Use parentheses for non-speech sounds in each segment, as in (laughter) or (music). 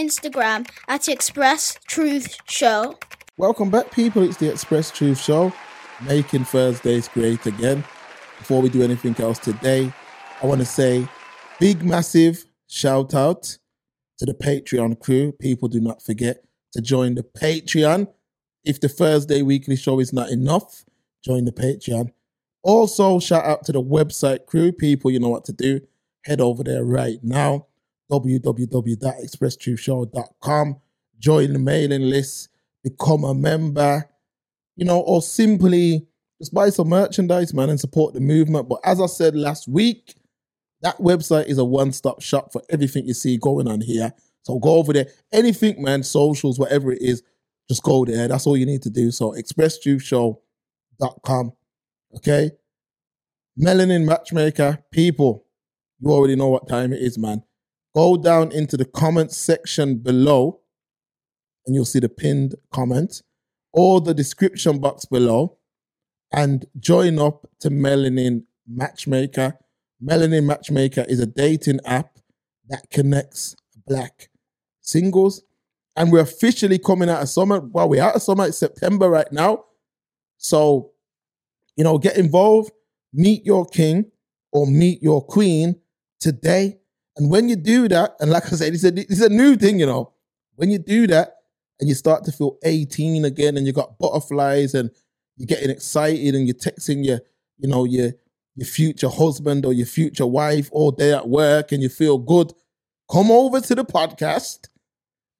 Instagram at Express Truth Show. Welcome back, people. It's the Express Truth Show, making Thursdays great again. Before we do anything else today, I want to say big, massive shout out to the Patreon crew. People do not forget to join the Patreon. If the Thursday weekly show is not enough, join the Patreon. Also, shout out to the website crew. People, you know what to do. Head over there right now www.expresstruthshow.com. Join the mailing list, become a member, you know, or simply just buy some merchandise, man, and support the movement. But as I said last week, that website is a one stop shop for everything you see going on here. So go over there. Anything, man, socials, whatever it is, just go there. That's all you need to do. So expresstruthshow.com. Okay. Melanin Matchmaker, people, you already know what time it is, man. Go down into the comment section below and you'll see the pinned comment or the description box below and join up to Melanin Matchmaker. Melanin Matchmaker is a dating app that connects black singles. And we're officially coming out of summer. Well, we're out of summer. It's September right now. So, you know, get involved, meet your king or meet your queen today. And when you do that, and like I said, it's a, it's a new thing, you know. When you do that and you start to feel 18 again and you got butterflies and you're getting excited and you're texting your, you know, your your future husband or your future wife all day at work and you feel good, come over to the podcast,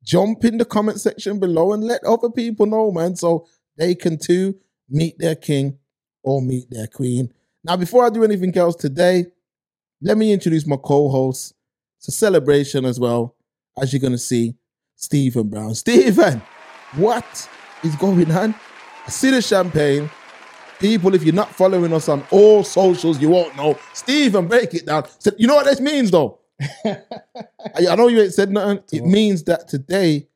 jump in the comment section below and let other people know, man, so they can too meet their king or meet their queen. Now, before I do anything else today, let me introduce my co-host. It's a celebration as well, as you're gonna see, Stephen Brown. Stephen, what is going on? I see the champagne. People, if you're not following us on all socials, you won't know. Stephen, break it down. So, you know what this means, though? (laughs) I, I know you ain't said nothing. It means that today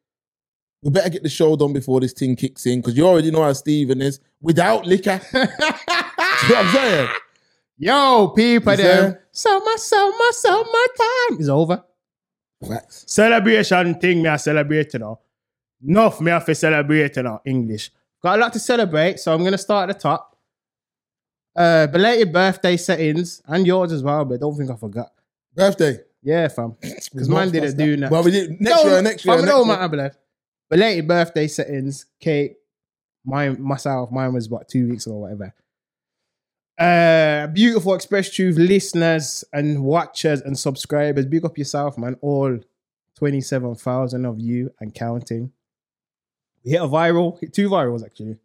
we better get the show done before this thing kicks in because you already know how Stephen is without liquor. (laughs) you know what I'm saying? Yo, people, them. Summer, summer, summertime is over. Facts. Celebration thing, me I celebrate you know. Enough, me have to celebrate you know, English. Got a lot to celebrate, so I'm gonna start at the top. Uh, belated birthday settings and yours as well, but don't think I forgot. Birthday. Yeah, fam. (sniffs) Because man didn't do that. Well, we did next year, next year, fam, next year. matter, blood. Belated birthday settings, cake. Mine, myself, mine was what two weeks ago, whatever. Uh, beautiful Express Truth listeners and watchers and subscribers. Big up yourself, man. All twenty-seven thousand of you and counting. We hit a viral, hit two virals actually.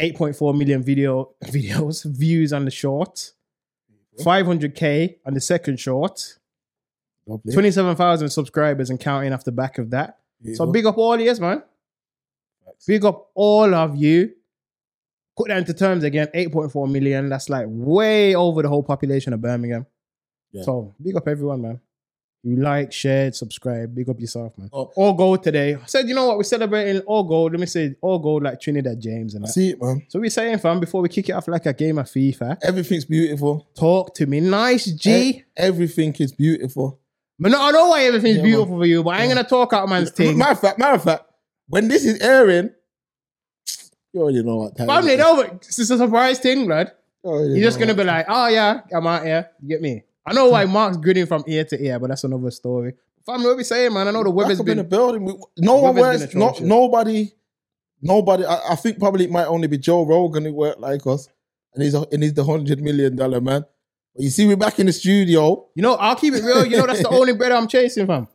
8.4 million video (laughs) videos views on the short. 500k on the second short. Lovely. 27,000 subscribers and counting off the back of that. So big up all yes, man. Big up all of you. Put that into terms again, 8.4 million. That's like way over the whole population of Birmingham. Yeah. So big up everyone, man. You like, shared, subscribe. Big up yourself, man. Oh. All gold today. I said, you know what? We're celebrating all gold. Let me say all gold like Trinidad James and I that. see it, man. So we're saying, fam, before we kick it off like a game of FIFA, Everything's beautiful. talk to me. Nice, G. E- Everything is beautiful. Man, I know why everything's Yeah, beautiful for you, but I ain't gonna talk out man's thing. Matter of fact, matter of fact, when this is airing, you already know what time. Family, it is. no, but it's a surprise thing, blood. You You're just gonna be like, oh yeah, I'm out here. You get me? I know why Mark's grinning from ear to ear, but that's another story. Family, what we saying, man? I know the weather's up in the building. We- No one works. No, nobody. Nobody. I, I think probably it might only be Joe Rogan who work like us, and he's a, and he's the hundred million dollar man. But you see, we're back in the studio. You know, I'll keep it real. You know, that's the (laughs) only bread I'm chasing, fam.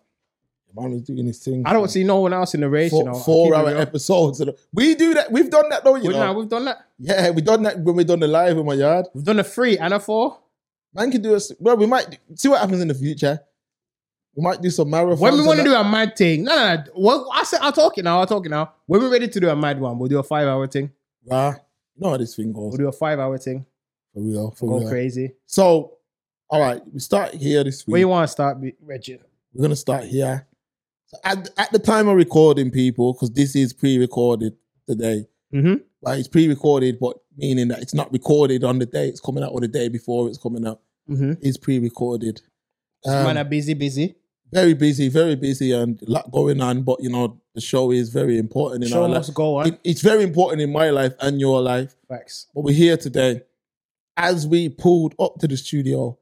Man is doing his thing. I don't see no one else in the race. four, you know, four hour episodes. We do that. We've done that though. You Well, know. nah, we've done that. Yeah, we've done that when we done the live in my yard. We've done a three and a four. Man can do us. well. We might see what happens in the future. We might do some marathons. When we want to do a mad thing, no, no, no. Well, I said, I'll talk it now. I'll talk it now. When we're ready to do a mad one, we'll do a five hour thing. Rah, you know how this thing goes. We'll do a five hour thing. For real, for Go real. crazy. So, all right, we start here this week. Where you want to start, Reggie? We're gonna start here. At, at the time of recording, people, because this is pre-recorded today. Mm-hmm. Like it's pre-recorded, but meaning that it's not recorded on the day it's coming out or the day before it's coming out. Mm-hmm. It's pre-recorded. Um, Man, are busy, busy. very busy, very busy, and a lot going on. But you know, the show is very important in Show our life. must go on. It- it's very important in my life and your life. Facts. But we're here today. As we pulled up to the studio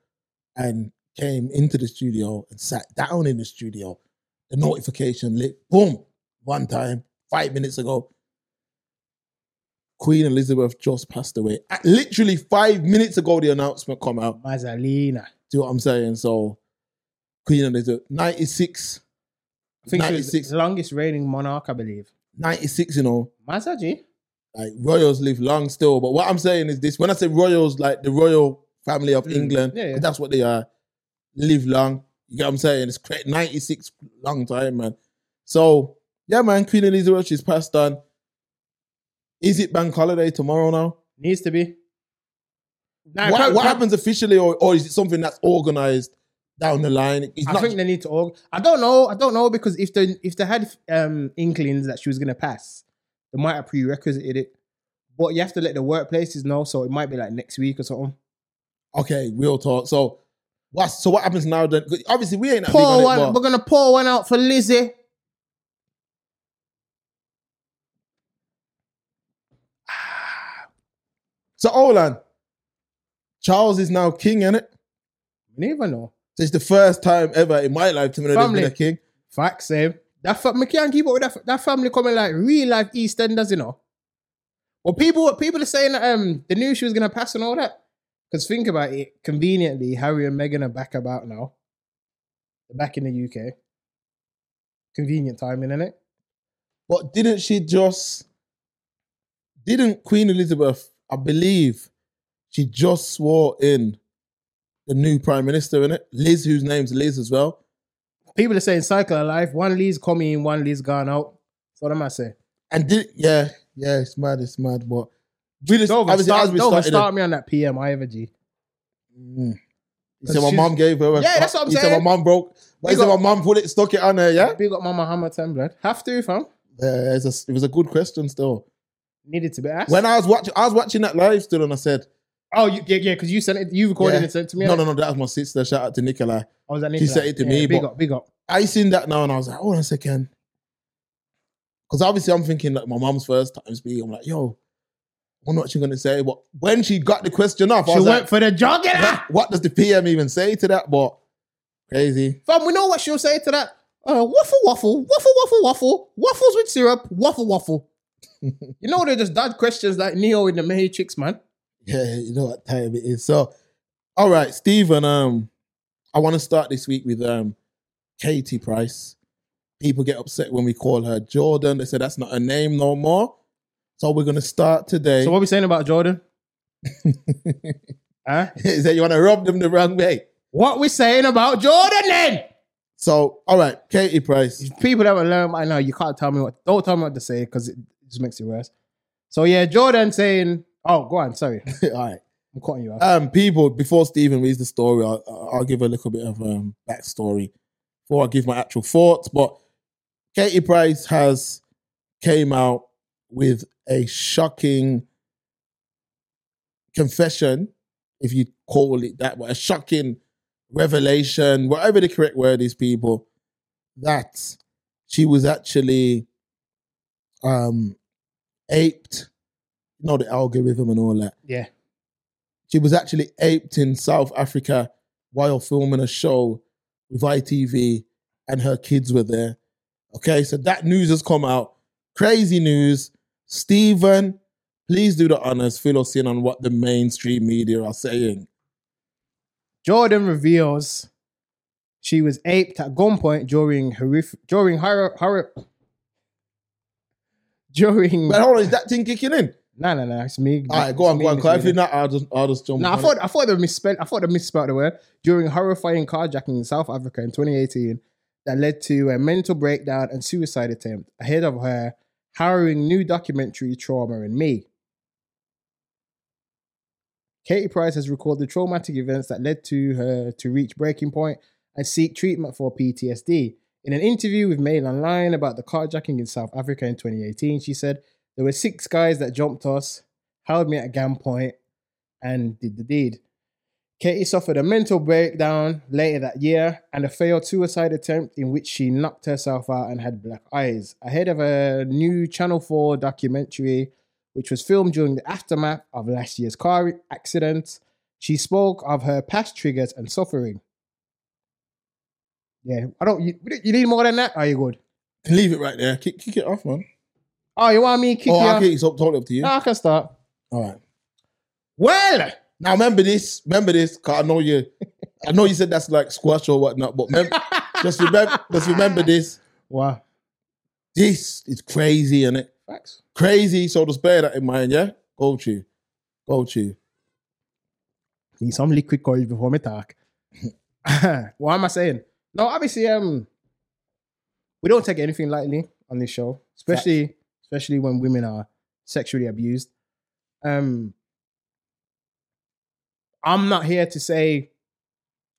and came into the studio and sat down in the studio, the notification lit, boom, one time, five minutes ago. Queen Elizabeth just passed away. Uh, Literally five minutes ago, the announcement come out. Mazalina. Do you know what I'm saying? So, Queen Elizabeth, 96, I think she was 96. the longest reigning monarch, I believe. 96, you know, Mazaji. like royals live long still. But what I'm saying is this: when I say royals, like the royal family of Mm, England, yeah, yeah. that's what they are. Live long. You get what I'm saying? It's cra 96 long time, man. So yeah, man. Queen Elizabeth, she's passed on. Is it bank holiday tomorrow now? Needs to be. Nah, what prob- what happens officially, or, or is it something that's organized down the line? It's I not. think they need to. Org- I don't know. I don't know because if they if they had um inklings that she was gonna pass, they might have prerequisited it. But you have to let the workplaces know, so it might be like next week or something. okay, real talk. So what's so what happens now? then? obviously we ain't Pour on one. it, We're gonna pour one out for Lizzie. so hold on. Charles is now king, innit? You never know. So it's the first time ever in my lifetime that there's been a king. Fact same. That fa- me can't keep up with that. That family coming like real life EastEnders, you know. Well, people people are saying that um the news she was gonna pass and all that. Because think about it, conveniently, Harry and Meghan are back about now. They're back in the UK. Convenient timing, isn't it? But didn't she just? Didn't Queen Elizabeth? I believe she just swore in the new prime minister, in it, Liz, whose name's Liz as well. People are saying cycle of life. One Liz coming in, one Lee's gone out. That's what am I saying? And did yeah, yeah, it's mad, it's mad. But we just obviously start, as we don't started. start me on that PM I ever G. Mm. He said my she's- mom gave her. A, Yeah, that's what I'm he said my mom broke. He Big said my up- mom put it, stuck it on her. Yeah, Big up Mama Hammer 10 blood. Have to, fam. yeah it's a, it was a good question still. Needed to be asked. When I was watching, I was watching that live still, and I said, oh, you, yeah, yeah, because you sent it, you recorded Yeah. it, sent it to me. "No, no, no, that was my sister." Shout out to Nicola. I was at She said it to me, Big but- up, big up. I seen that now and I was like, hold on a second. Because obviously I'm thinking like my mom's first time speaking. I'm like, yo, I wonder what she's gonna say. But when she got the question off, I She went like, for the jugular. what, what does the PM even say to that? But crazy. Fam, we know what she'll say to that. Uh, waffle, waffle, waffle, waffle, waffle, waffles with syrup, waffle, waffle. (laughs) you know they're just dad questions like Neo in the Matrix, man. Yeah, you know what time it is. So, all right, Stephen. Um, I want to start this week with um Katie Price. People get upset when we call her Jordan. They say that's not her name no more. So we're gonna start today. So what we saying about Jordan? (laughs) huh? Is that you want to rub them the wrong way? What we saying about Jordan then? So, all right, Katie Price. People that will learn by now, you can't tell me what. Don't tell me what to say because it just makes it worse. So yeah, Jordan saying, "Oh, go on. Sorry, (laughs) all right. I'm cutting you off." Um, people, before Stephen reads the story, I'll, I'll give a little bit of um backstory before I give my actual thoughts. But Katie Price has came out with a shocking confession, if you call it that, but a shocking revelation, whatever the correct word is, people, that she was actually um aped, you know, the algorithm and all that. yeah, She was actually aped in South Africa while filming a show with ITV, and her kids were there. Okay, so that news has come out. Crazy news. Stephen, please do the honors, fill us in on what the mainstream media are saying. Jordan reveals she was aped at gunpoint during horrific during horror horror during. But hold on, is that thing kicking in? No, no, no. It's me. All right, go on, go on. 'cause you're not, I'll just, I'll just jump. No, I on it. thought I thought they misspelled. I thought they misspelled the word during horrifying carjacking in South Africa in 2018 that led to a mental breakdown and suicide attempt ahead of her harrowing new documentary Trauma and Me. Katie Price has recorded traumatic events that led to her to reach breaking point and seek treatment for PTSD. In an interview with Mail Online about the carjacking in South Africa in 2018, she said, There were six guys that jumped us, held me at gunpoint, and did the deed. Katie suffered a mental breakdown later that year and a failed suicide attempt in which she knocked herself out and had black eyes. Ahead of a new Channel 4 documentary, which was filmed during the aftermath of last year's car accident, she spoke of her past triggers and suffering. Yeah, I don't. You, you need more than that? Are you good? Leave it right there. Kick, kick it off, man. Oh, you want me to kick oh, I'll off? kick it up, totally up to you. No, I can start. All right. Well, Now remember this. Remember this. Cause I know you. I know you said that's like squash or whatnot, but just remember. Just remember this. wow. This is crazy, and it Facts. crazy. So just bear that in mind. Yeah. Go to, go to. Need some liquid courage before me talk. (laughs) what am I saying? No, obviously, um, we don't take anything lightly on this show, especially especially when women are sexually abused. Um, I'm not here to say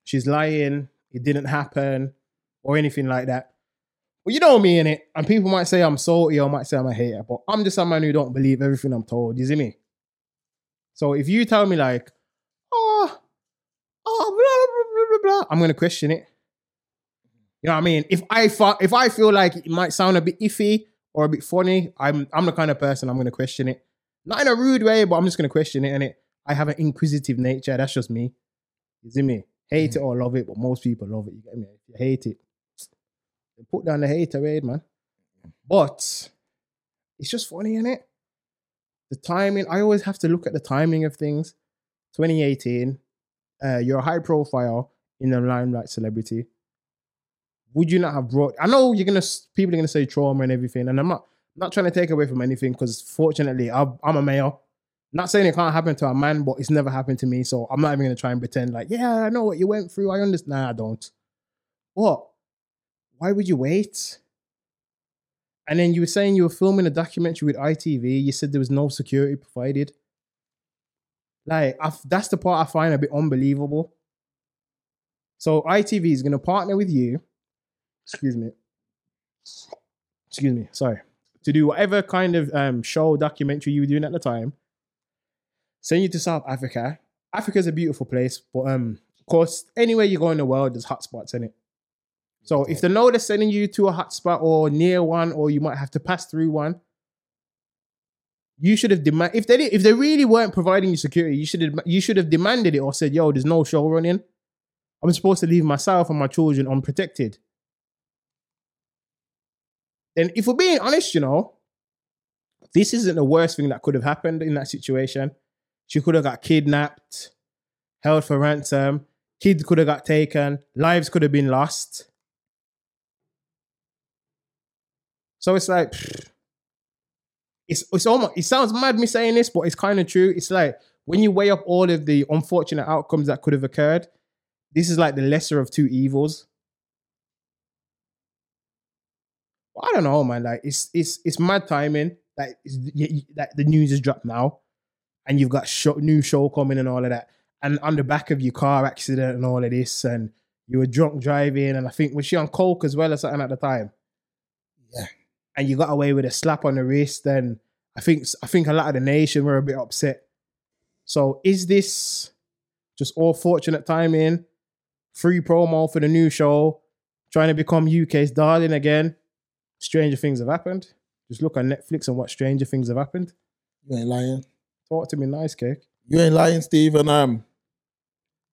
she's lying, it didn't happen, or anything like that. Well, you know me in it, and people might say I'm salty or might say I'm a hater, but I'm just a man who don't believe everything I'm told. You see me? So if you tell me like, oh, oh, blah, blah, blah, blah, blah, I'm gonna question it. You know what I mean? If I fi- if I feel like it might sound a bit iffy or a bit funny, I'm I'm the kind of person I'm gonna question it. Not in a rude way, but I'm just gonna question it. And it, I have an inquisitive nature. That's just me. You see me? Hate it or love it, but most people love it. You get me? If you hate it, put down the hate raid, man. But it's just funny, is it? The timing. I always have to look at the timing of things. 2018, uh, you're a high profile in the limelight celebrity. Would you not have brought? I know you're gonna people are gonna say trauma and everything, and I'm not not trying to take away from anything because fortunately I'm, I'm a male. Not saying it can't happen to a man, but it's never happened to me, so I'm not even gonna try and pretend like yeah I know what you went through. I understand. Nah, I don't. What? Why would you wait? And then you were saying you were filming a documentary with ITV. You said there was no security provided. Like that's the part I find a bit unbelievable. So ITV is to partner with you. Excuse me. Excuse me. Sorry. To do whatever kind of um, show documentary you were doing at the time. Send you to South Africa. Africa's a beautiful place, but um, of course, anywhere you go in the world, there's hotspots in it. So if the know they're sending you to a hotspot or near one, or you might have to pass through one, you should have demand if they if they really weren't providing you security, you should have you should have demanded it or said, "Yo, there's no show running. I'm supposed to leave myself and my children unprotected." And if we're being honest, you know, this isn't the worst thing that could have happened in that situation. She could have got kidnapped, held for ransom. Kids could have got taken. Lives could have been lost. So it's like, it's it's almost it sounds mad me saying this, but it's kind of true. It's like when you weigh up all of the unfortunate outcomes that could have occurred, this is like the lesser of two evils. I don't know, man. Like it's it's it's mad timing. Like it's, like the news is dropped now, and you've got show, new show coming and all of that, and on the back of your car accident and all of this, and you were drunk driving, and I think was she on coke as well or something at the time? Yeah. And you got away with a slap on the wrist, and I think I think a lot of the nation were a bit upset. So is this just all fortunate timing? Free promo for the new show, trying to become UK's darling again. Stranger things have happened. Just look on Netflix and watch Stranger Things have happened. You ain't lying. Talk to me nice, cake. You ain't lying, Stephen. Um,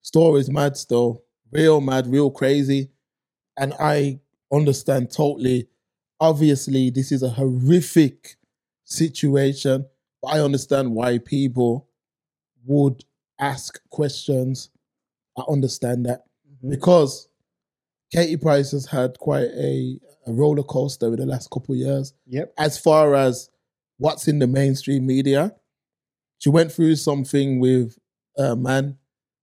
story's mad still, real mad, real crazy, and I understand totally. Obviously, this is a horrific situation, but I understand why people would ask questions. I understand that because Katie Price has had quite a, a roller coaster over the last couple of years Yep. as far as what's in the mainstream media. She went through something with a man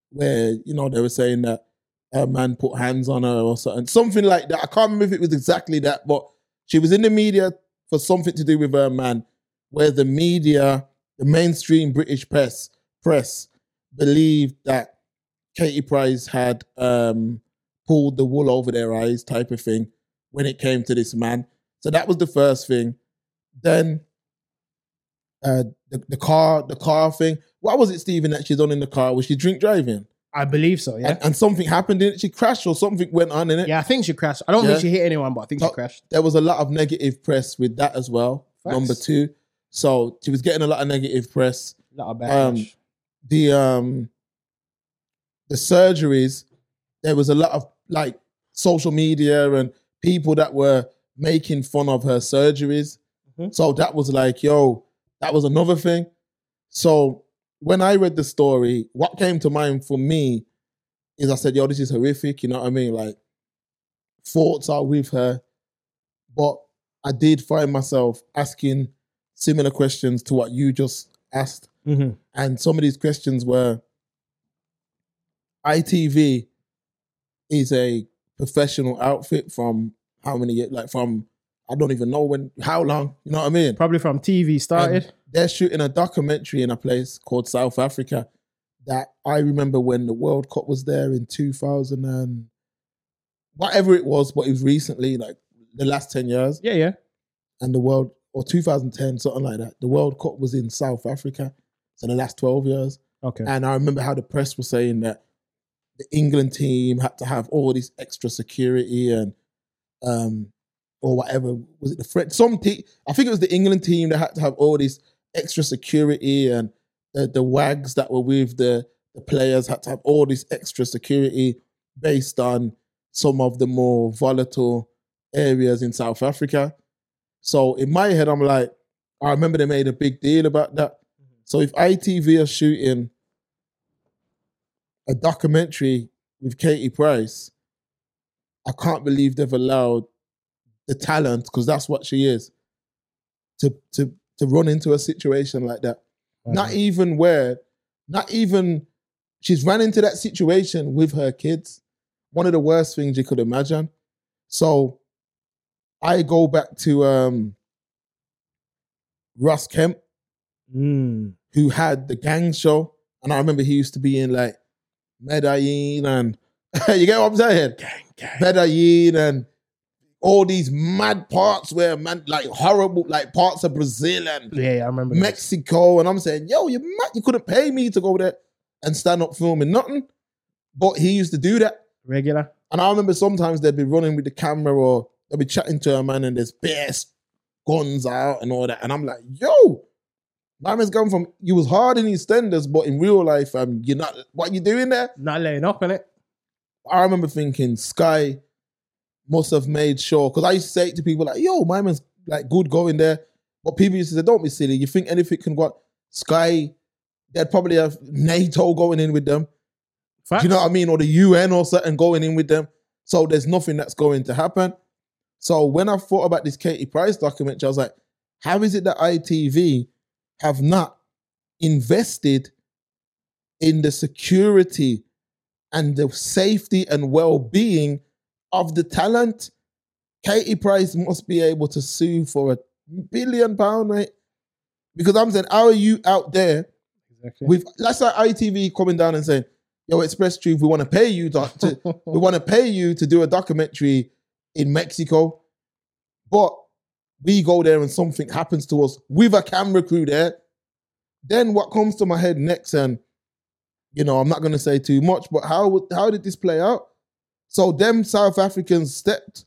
where, you know, they were saying that a man put hands on her or something, something like that. I can't remember if it was exactly that, but she was in the media for something to do with her man, where the media, the mainstream British press, press believed that Katie Price had um, pulled the wool over their eyes, type of thing, when it came to this man. So that was the first thing. Then uh, the, the car, the car thing. What was it, Stephen, that she's on in the car? Was she drink driving? I believe so. Yeah. and, and something happened in it. She crashed or something went on in it. yeah, I think she crashed. I don't Yeah. think she hit anyone, but I think she crashed. There was a lot of negative press with that as well. Facts. Number two, so she was getting a lot of negative press. A lot of Um. The um, the surgeries, there was a lot of like social media and people that were making fun of her surgeries. Mhm. So that was like, yo, that was another thing. So when I read the story, what came to mind for me is I said, yo, this is horrific. You know what I mean? Like, thoughts are with her. But I did find myself asking similar questions to what you just asked. Mhm. And some of these questions were ITV is a professional outfit from how many years? Like from I don't even know when, how long. You know what I mean? Probably from TV started. And they're shooting a documentary in a place called South Africa that I remember when the World Cup was there in 2000 and whatever it was, but it was recently, like the last 10 years, yeah, yeah. and the World, or 2010, something like that. The World Cup was in South Africa. So the last 12 years. Okay. And I remember how the press was saying that the England team had to have all this extra security and um or whatever was it the French some I think it was the England team that had to have all this extra security and the the wags that were with the the players had to have all this extra security based on some of the more volatile areas in South Africa. So in my head I'm like I remember they made a big deal about that. So if ITV are shooting a documentary with Katie Price, I can't believe they've allowed the talent, because that's what she is, to to to run into a situation like that. Not even where, not even she's ran into that situation with her kids. One of the worst things you could imagine. So I go back to um Ross Kemp Mm. who had the gang show. And I remember he used to be in like Medellin and (laughs) you get what I'm saying? Gang, gang. Medellin and all these mad parts where man like horrible like parts of Brazil and Yeah, yeah, I remember. this. Mexico. And I'm saying, yo, you mad, you couldn't pay me to go there and stand up filming nothing. But he used to do that. Regular. And I remember sometimes they'd be running with the camera or they'd be chatting to a man and there's best guns out and all that. And I'm like, yo, my man's gone from you was hard in EastEnders, but in real life, um, you're not what you doing there? Not laying up in it. I remember thinking Sky must have made sure because I used to say it to people like, yo, my man's like good going there. But people used to say, don't be silly. You think anything can go Sky, they'd probably have (laughs) NATO going in with them. Facts. Do you know what I mean? Or the UN or something going in with them. So there's nothing that's going to happen. So when I thought about this Katie Price documentary, I was like, how is it that ITV have not invested in the security and the safety and well-being of the talent? Katie Price must be able to sue for a billion pound, right? Because I'm saying, how are you out there Exactly. with that's like ITV coming down and saying, "Yo, Express Truth, we want to pay you to, to (laughs) we want to pay you to do a documentary in Mexico, but we go there and something happens to us with a camera crew there." Then what comes to my head next, and you know, I'm not going to say too much, but how how did this play out? So them South Africans stepped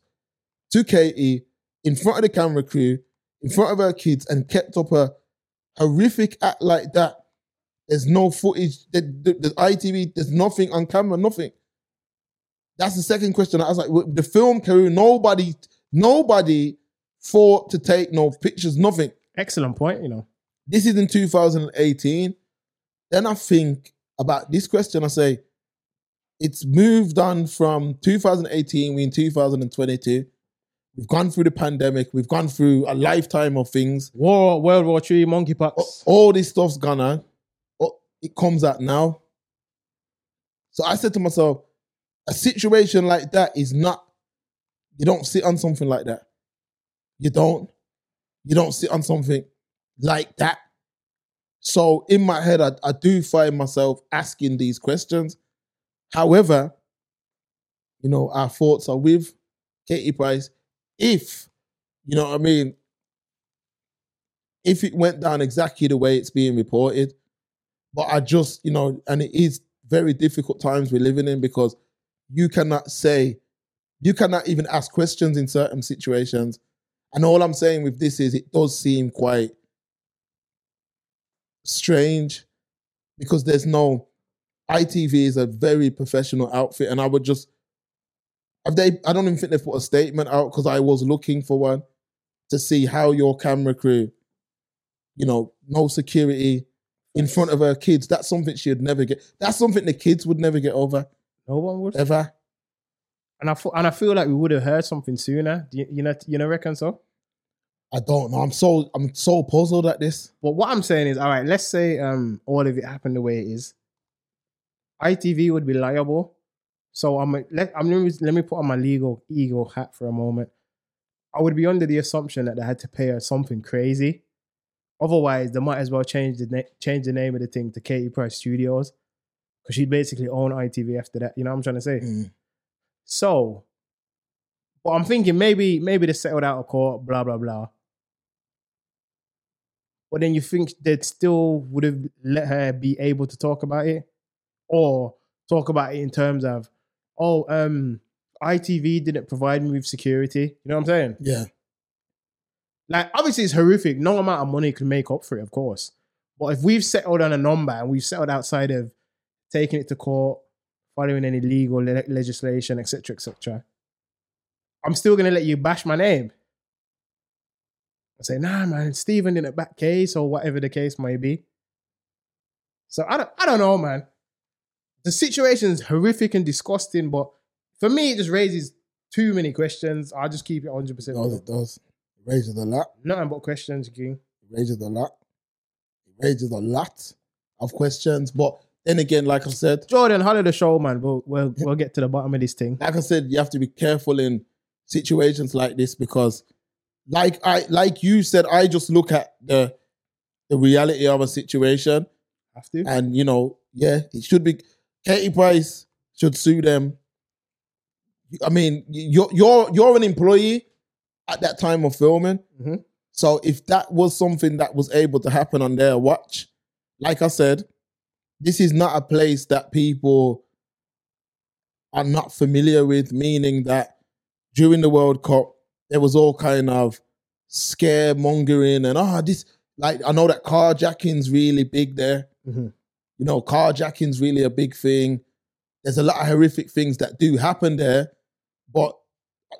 to Katie in front of the camera crew, in front of her kids, and kept up a horrific act like that. There's no footage. The, the, the ITV, there's nothing on camera, nothing. That's the second question. I was like, the film crew, nobody, nobody fought to take no pictures, nothing. Excellent point. You know. This is in 2018. Then I think about this question. I say, it's moved on from 2018, we in 2022. We've gone through the pandemic. We've gone through a lifetime of things. War, World War Three, monkeypox. A- all this stuff's gone on. It comes out now. So I said to myself, a situation like that is not, you don't sit on something like that. You don't. You don't sit on something like that. So in my head, I, I do find myself asking these questions. However, you know, our thoughts are with Katie Price. If, you know what I mean, if it went down exactly the way it's being reported. But I just, you know, and it is very difficult times we're living in because you cannot say, you cannot even ask questions in certain situations. And all I'm saying with this is it does seem quite strange because there's no ITV is a very professional outfit, and I would just have they. I don't even think they've put a statement out because I was looking for one to see how your camera crew, you know, no security in front of her kids. That's something she'd never get. That's something the kids would never get over No one would. ever. And I feel, and I feel like we would have heard something sooner. Do you, you know, you know, reckon so? I don't know. I'm so I'm so puzzled at this. But what I'm saying is, all right, let's say um all of it happened the way it is. ITV would be liable. So I'm let I'm let me, let me put on my legal ego hat for a moment. I would be under the assumption that they had to pay her something crazy. Otherwise, they might as well change the na- change the name of the thing to Katie Price Studios because she'd basically own ITV after that. You know what I'm trying to say? Mm. So, but I'm thinking maybe maybe they settled out of court, blah blah blah. But then you think they'd still would have let her be able to talk about it, or talk about it in terms of, oh, um, ITV didn't provide me with security. You know what I'm saying? Yeah. Like, obviously, it's horrific. No amount of money can make up for it, of course. But if we've settled on a number and we've settled outside of taking it to court, following any legal le- legislation, etc., etc., I'm still gonna let you bash my name. I say, nah, man, Stephen didn't back case or whatever the case may be. So I don't, I don't know, man. The situation is horrific and disgusting, but for me, it just raises too many questions. I'll just keep it 100%. It does. It does. It raises a lot. Nothing but questions, King. It raises a lot. It raises a lot of questions. But then again, like I said, Jordan, hollow the show, man. We'll, we'll (laughs) we'll get to the bottom of this thing. like I said, you have to be careful in situations like this because, like I, like you said, I just look at the the reality of a situation, Have to. and you know, yeah, it should be. Katie Price should sue them. I mean, you're you're you're an employee at that time of filming, Mhm. so if that was something that was able to happen on their watch, like I said, this is not a place that people are not familiar with, meaning that during the World Cup, there was all kind of scaremongering and ah, this like I know that carjacking's really big there. Mhm. You know, carjacking's really a big thing. There's a lot of horrific things that do happen there, but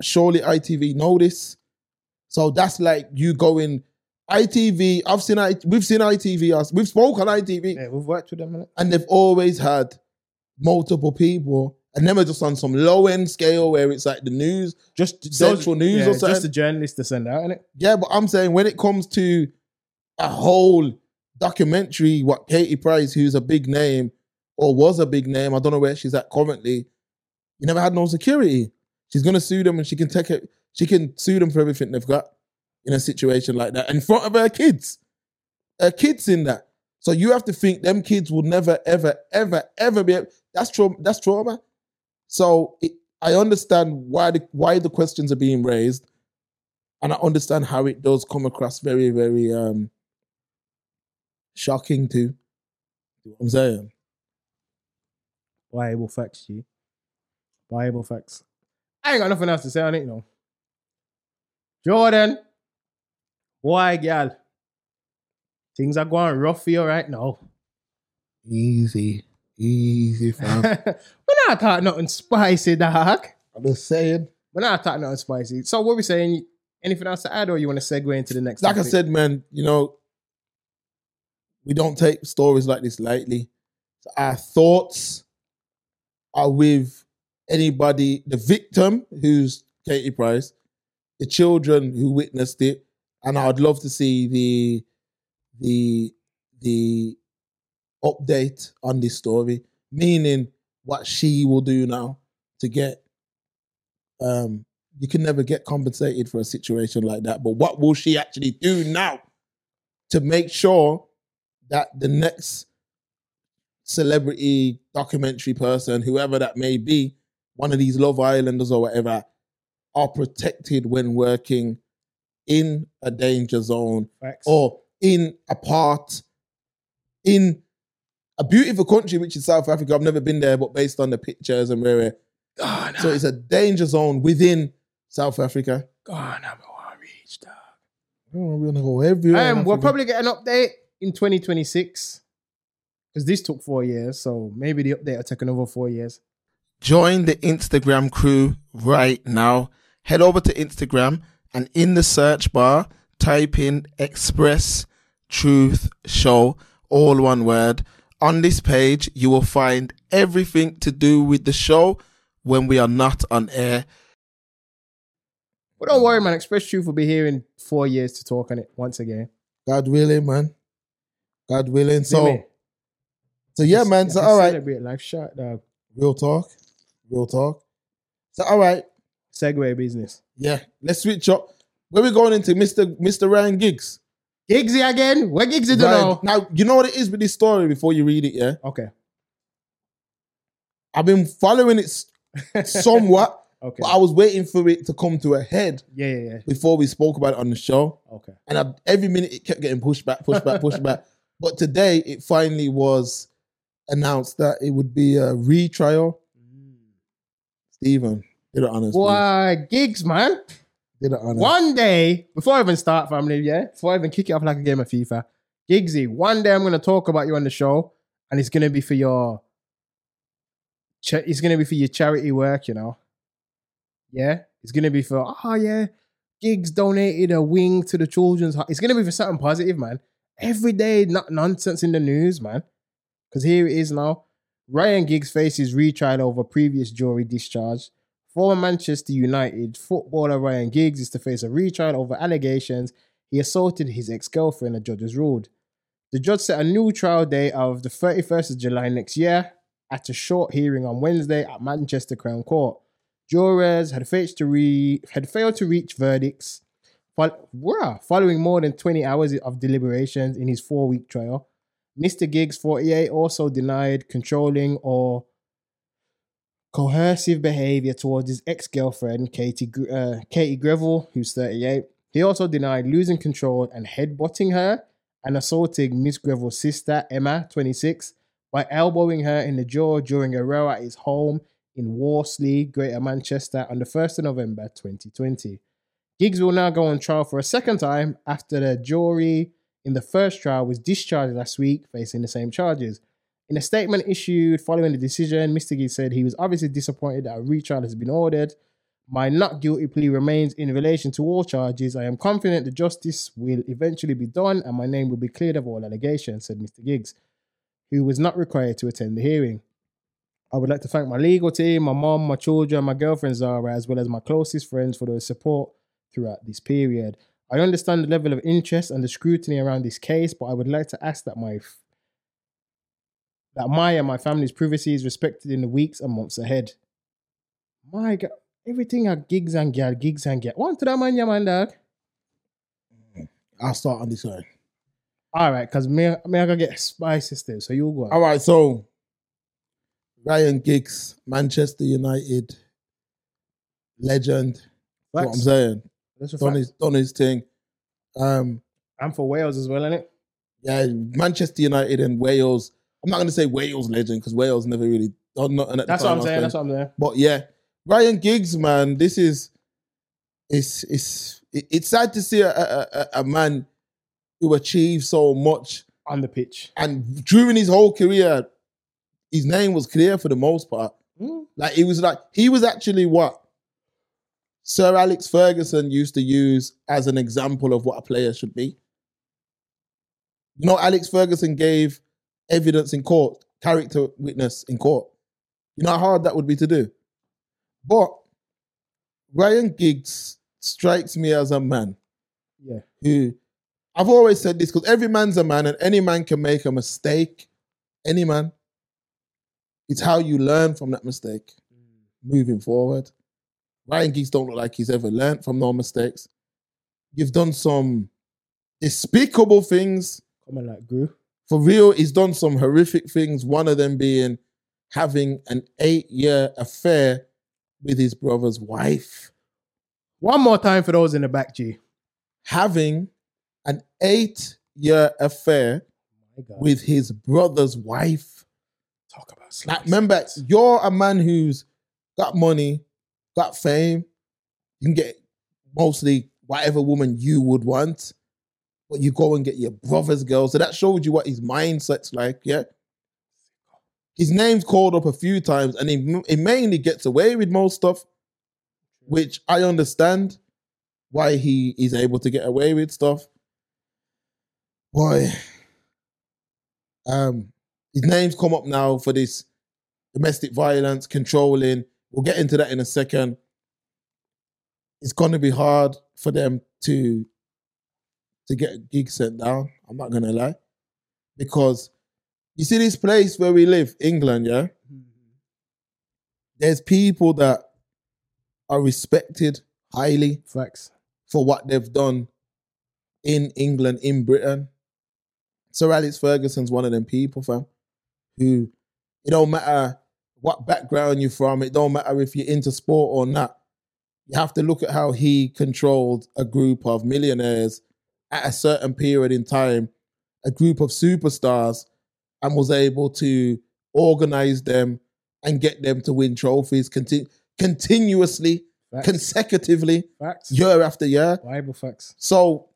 surely ITV know this. So that's like you going ITV. I've seen I, we've seen ITV. us- We've spoken ITV Yeah, we've worked with them. and they've always had multiple people, and never just on some low end scale where it's like the news. Just Central News yeah, or Just something. the journalists to send out, innit? Yeah, but I'm saying when it comes to a whole documentary, what Katie Price, who's a big name or was a big name, I don't know where she's at currently. You never had no security. She's gonna sue them, and she can take it. She can sue them for everything they've got in a situation like that in front of her kids. Her kids in that. So you have to think them kids will never, ever, ever, ever be. That's trauma. That's trauma. So it, I understand why the why the questions are being raised, and I understand how it does come across very, very um shocking too. You know what I'm saying? Bible facts, G. Bible facts. I ain't got nothing else to say on it, you know. Jordan, why, gal? Things are going rough for you right now. Easy, easy, fam. (laughs) We're not talking nothing spicy, dog. I'm just saying. We're not talking nothing spicy. So what we saying? Anything else to add, or you want to segue into the next? Like I said, man, you know, we don't take stories like this lightly. So our thoughts are with anybody, the victim who's Katie Price, the children who witnessed it, and I'd love to see the the the update on this story, meaning what she will do now to get um you can never get compensated for a situation like that. But what will she actually do now to make sure that the next celebrity documentary person, whoever that may be, one of these Love Islanders or whatever, are protected when working in a danger zone Facts. or in a part in a beautiful country, which is South Africa. I've never been there, but based on the pictures and where we're so it's a danger zone within South Africa. God, I'm a reach, dog. We're gonna go everywhere. Um, we'll probably get an update in 2026 because this took four years, so maybe the update will take another four years. join the Instagram crew right now. Head over to Instagram and in the search bar, type in Express Truth Show, all one word. On this page, you will find everything to do with the show when we are not on air. But don't worry, man. Express Truth will be here in four years to talk on it once again. God willing, man. God willing. So, so yeah, man. So, all right. Celebrate life shot, dog. Real talk. Real talk. So, all right. Segway business. Yeah. Let's switch up. Where we going into Mr. Mr. Ryan Giggs? Giggsy again? Where Giggsy do Ryan- know? Now, you know what it is with this story before you read it, yeah? Okay. I've been following it (laughs) somewhat, Okay. but I was waiting for it to come to a head Yeah, yeah, yeah. before we spoke about it on the show. Okay. And I, every minute it kept getting pushed back, pushed back, pushed (laughs) back. But today it finally was announced that it would be a retrial. Mm. Stephen, did it honest. Why, Giggs, man. Did it honest. One day, before I even start, family, yeah, before I even kick it off like a game of FIFA, Giggsy, one day I'm going to talk about you on the show, and it's going to be for your, cha- it's going to be for your charity work, you know. Yeah, it's going to be for oh yeah, Giggs donated a wing to the children's. ho- It's going to be for something positive, man. Every day, not nonsense in the news, man. Because here it is now. Ryan Giggs faces retrial over previous jury discharge. Former Manchester United footballer Ryan Giggs is to face a retrial over allegations he assaulted his ex-girlfriend, the judges ruled. The judge set a new trial date of the 31st of July next year at a short hearing on Wednesday at Manchester Crown Court. Jurors had failed to, re- had failed to reach verdicts fol- following more than 20 hours of deliberations in his four-week trial. Mr. Giggs, 48, also denied controlling or coercive behavior towards his ex-girlfriend Katie Gr- uh, Katie Greville, who's 38. He also denied losing control and headbutting her and assaulting Miss Greville's sister Emma, 26, by elbowing her in the jaw during a row at his home in Worsley, Greater Manchester, on the 1st of November 2020. Giggs will now go on trial for a second time after the jury in the first trial was discharged last week, facing the same charges. In a statement issued following the decision, Mr. Giggs said he was obviously disappointed that a retrial has been ordered. My not guilty plea remains in relation to all charges. I am confident the justice will eventually be done and my name will be cleared of all allegations, said Mr. Giggs, who was not required to attend the hearing. I would like to thank my legal team, my mom, my children, my girlfriend Zara, as well as my closest friends for their support throughout this period. I understand the level of interest and the scrutiny around this case, but I would like to ask that my that my and my family's privacy is respected in the weeks and months ahead. My God, everything at gigs and get gigs and get. One to that man, yeah, man, dog. I'll start on this one. All right, because me, me, I gotta get spicy still. So you go. on. All right, so Ryan Giggs, Manchester United legend. That's what I'm saying. That's a Done his, thing. Um, I'm for Wales as well, innit? yeah, Manchester United and Wales. I'm not going to say Wales legend because Wales never really done nothing at the That's what I'm saying. That's what I'm saying. But yeah, Ryan Giggs, man, this is it's it's it's sad to see a, a, a- a man who achieved so much On the pitch. and during his whole career, his name was clear for the most part. Mm. Like he was like he was actually what Sir Alex Ferguson used to use as an example of what a player should be. You know, Alex Ferguson gave evidence in court, character witness in court. You know how hard that would be to do. But Ryan Giggs strikes me as a man Yeah. who I've always said this because every man's a man and any man can make a mistake. Any man. It's how you learn from that mistake mm. moving forward. Ryan Giggs don't look like he's ever learned from no mistakes. You've done some despicable things. Come on, like Gru. For real, he's done some horrific things. One of them being having an eight-year affair with his brother's wife. One more time for those in the back, G. Having an eight-year affair oh My with his brother's wife. talk about Like, remember, you're a man who's got money, got fame. You can get mostly whatever woman you would want, but you go and get your brother's girl. So that shows you what his mindset's like, yeah? His name's called up a few times and he, he mainly gets away with most stuff, which I understand why he is able to get away with stuff. Boy, um, his name's come up now for this domestic violence, controlling. We'll get into that in a second. It's going to be hard for them to to get Giggs sent down. I'm not going to lie, because you see this place where we live, England. Yeah, mm-hmm. there's people that are respected highly Facts. for what they've done in England, in Britain. Sir Alex Ferguson's one of them people, fam, who it don't matter what background you're from, it don't matter if you're into sport or not. You have to look at how he controlled a group of millionaires at a certain period in time, a group of superstars, and was able to organize them and get them to win trophies conti- continuously, Facts. consecutively, facts. year after year. Bible facts. So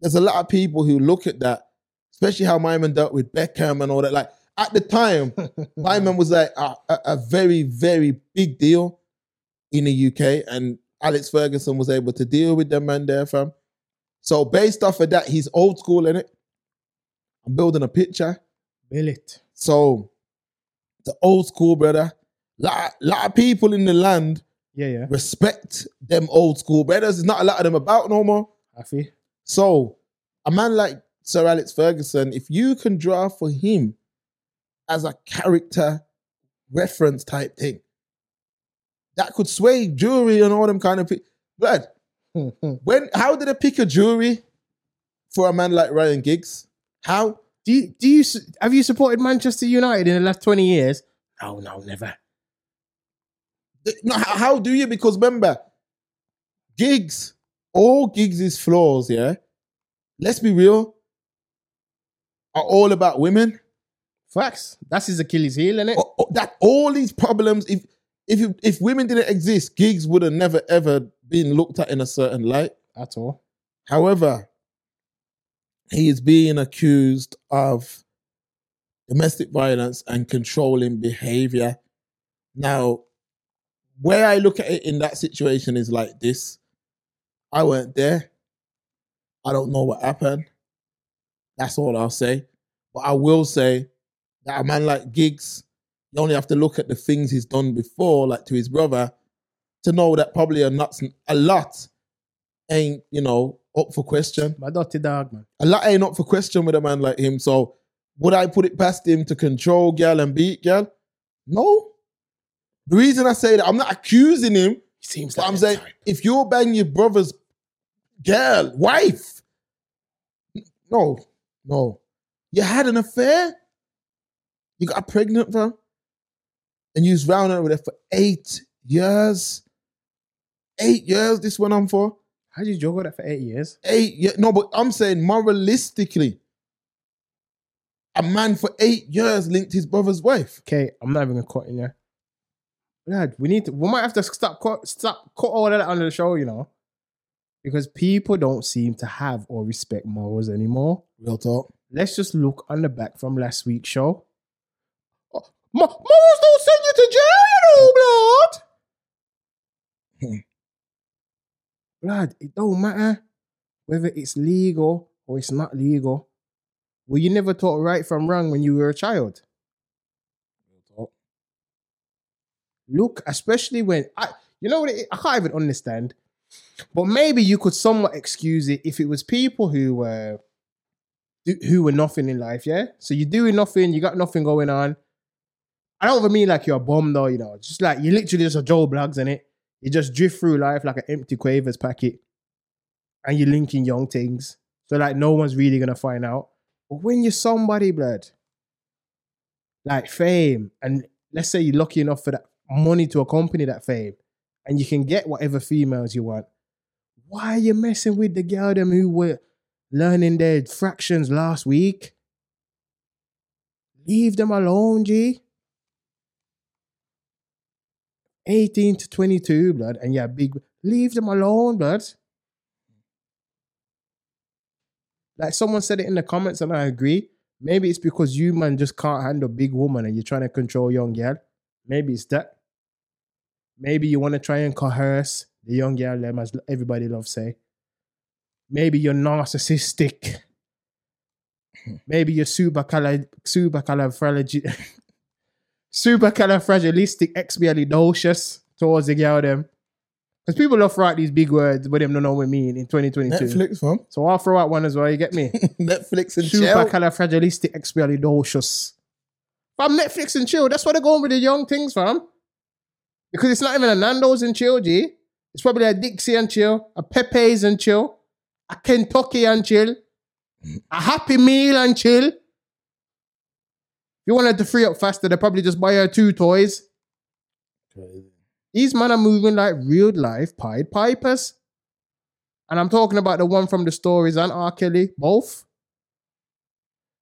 there's a lot of people who look at that, especially how my man dealt with Beckham and all that. Like at the time, (laughs) my man was like a, a, a very, very big deal in the UK, and Alex Ferguson was able to deal with them man there, fam. So based off of that, he's old school in it. I'm building a picture. Bill it. So the old school brother. Lot, lot of people in the land Yeah, yeah. respect them old school brothers. There's not a lot of them about no more. Happy. So, a man like Sir Alex Ferguson, if you can draw for him as a character reference type thing, that could sway jury and all them kind of people. Blood, (laughs) when how did they pick a jury for a man like Ryan Giggs? How? Do you do you have you supported Manchester United in the last twenty years? No, no, never. No, how, how do you? Because remember, Giggs, all Giggs' flaws, yeah. Let's be real, are all about women. Facts. That's his Achilles heel, isn't it? O- oh, o- oh, that all these problems, if if if women didn't exist, Giggs would have never ever been looked at in a certain light. At all. However, he is being accused of domestic violence and controlling behavior. Now, where I look at it in that situation is like this. I weren't there. I don't know what happened. That's all I'll say. But I will say that a man like Giggs, you only have to look at the things he's done before, like to his brother, to know that probably a, not, a lot ain't, you know, up for question. My dirty dog, man. A lot ain't up for question with a man like him. So would I put it past him to control girl and beat girl? No. The reason I say that, I'm not accusing him, He seems like I'm saying type. if you're banging your brother's girl, wife, no, no. You had an affair, you got pregnant, bro, and you was round over there for eight years. Eight years this went on for. How did you juggle that for eight years? Eight years. No, but I'm saying moralistically, a man for eight years linked his brother's wife. Okay, I'm not even gonna cut in there. Lad, we need to. We might have to stop cut, stop cut all of that on the show, you know, because people don't seem to have or respect morals anymore. Real talk. Let's just look on the back from last week's show. Mo- morals don't send you to jail, you know, blood. Hmm. Blood, it don't matter whether it's legal or it's not legal. Well, you never taught right from wrong when you were a child? Look, especially when I, you know what, it, I can't even understand. But maybe you could somewhat excuse it if it was people who were who were nothing in life, yeah. So you're doing nothing, you got nothing going on. I don't mean like you're a bum though, you know. Just like you literally just a Joe Bloggs in it. You just drift through life like an empty Quavers packet, and you're linking young things. So like no one's really gonna find out. But when you're somebody, blood, like fame, and let's say you're lucky enough for that money to accompany that fame, and you can get whatever females you want. Why are you messing with the girl them who were learning their fractions last week? Leave them alone, G. 18 to 22, blood, and yeah, big. Leave them alone, blood. Like someone said it in the comments, and I agree. Maybe it's because you, man, just can't handle big woman and you're trying to control young girl. Maybe it's that. Maybe you want to try and coerce the young girl, them as everybody loves say. Maybe you're narcissistic. (laughs) Maybe you're super cala (laughs) super califragilistic expialidocious towards the girl them. Because people love to write these big words, but them don't know what I mean in 2022. Netflix, fam. So I'll throw out one as well, you get me? (laughs) Netflix and chill. Supercalifragilistic expialidocious. Fam, Netflix and chill. That's why they're going with the young things, fam. Because it's not even a Nando's and chill, G. It's probably a Dixy and chill, a Pepe's and chill, a Kentucky and chill, a Happy Meal and chill. If you wanted to free up faster, they probably just buy her two toys. These men are moving like real life Pied Pipers. And I'm talking about the one from the stories and R. Kelly, both.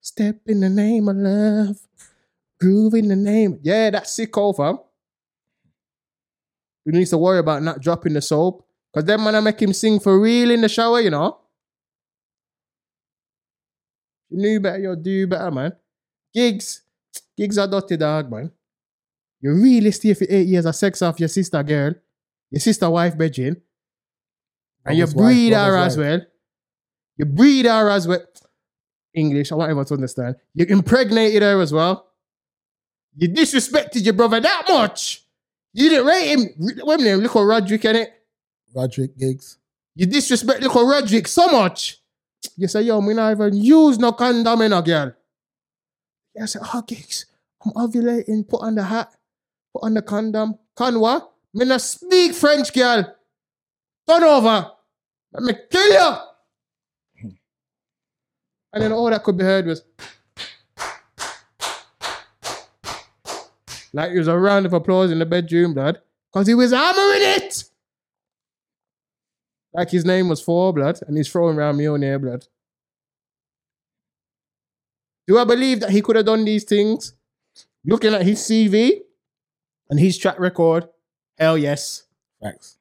Step in the name of love. Groove in the name. Yeah, that's sick fam. You need to worry about not dropping the soap. Because then man, I make him sing for real in the shower, you know. You knew better, you'll do better, man. Giggs. Giggs are dirty dog, man. You really stay for eight years of sex off your sister girl, your sister wife bedroom, and you Brother's wife, breed her as wife. well. You breed her as well. English, I want everyone to understand. You impregnated her as well. You disrespected your brother that much. You didn't rate him. Wait a minute, look at Roderick in it. Roderick Giggs. You disrespect little Roderick so much. You say, yo, me not even use no condom in a girl. You said, oh, Giggs, I'm ovulating, put on the hat, put on the condom. Con what? Me not speak French, girl. Turn over. Let me kill you. And then all that could be heard was like it was a round of applause in the bedroom, blood, because he was hammering it. Like his name was Four Blood, and he's throwing around me on air, Blood. Do I believe that he could have done these things? Looking at his CV and his track record, hell yes. Facts.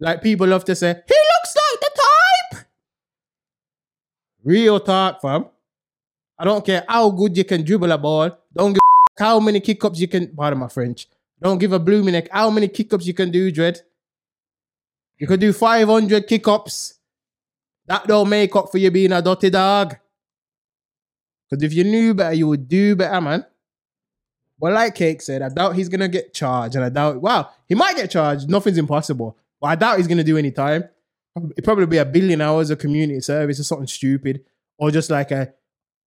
Like people love to say, he looks like the type. Real talk, fam. I don't care how good you can dribble a ball. Don't give a how many kick ups you can. Pardon my French. Don't give a blooming neck how many kick ups you can do, Dread. You could do 500 kick ups. That don't make up for you being a dirty dog. Because if you knew better, you would do better, man. But like Cake said, I doubt he's gonna get charged, and I doubt. Wow, he might get charged. Nothing's impossible, but I doubt he's gonna do any time. It'd probably be a billion hours of community service or something stupid, or just like a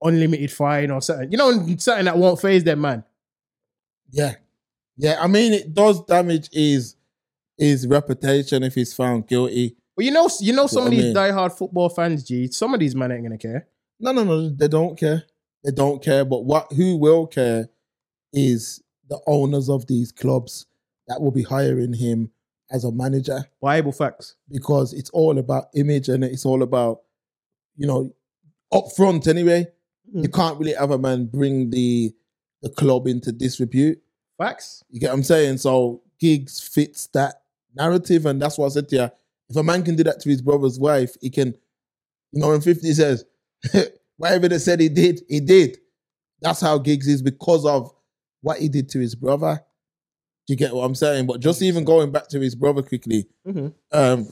unlimited fine or something. You know, something that won't phase them, man. Yeah. Yeah. I mean, it does damage his his reputation if he's found guilty. But you know, you know, some What of I these mean. diehard football fans, G. Some of these men ain't gonna care. No, no, no. They don't care. They don't care. But what who will care is the owners of these clubs that will be hiring him as a manager Bible facts. because it's all about image and it's all about, you know, up front anyway. Mm. You can't really have a man bring the the club into disrepute. Facts. You get what I'm saying? So Giggs fits that narrative, and that's what I said to you. If a man can do that to his brother's wife, he can, you know, in 50 says, (laughs) whatever they said he did, he did. That's how Giggs is because of what he did to his brother. Do you get what I'm saying? But just even going back to his brother quickly, Mhm. um,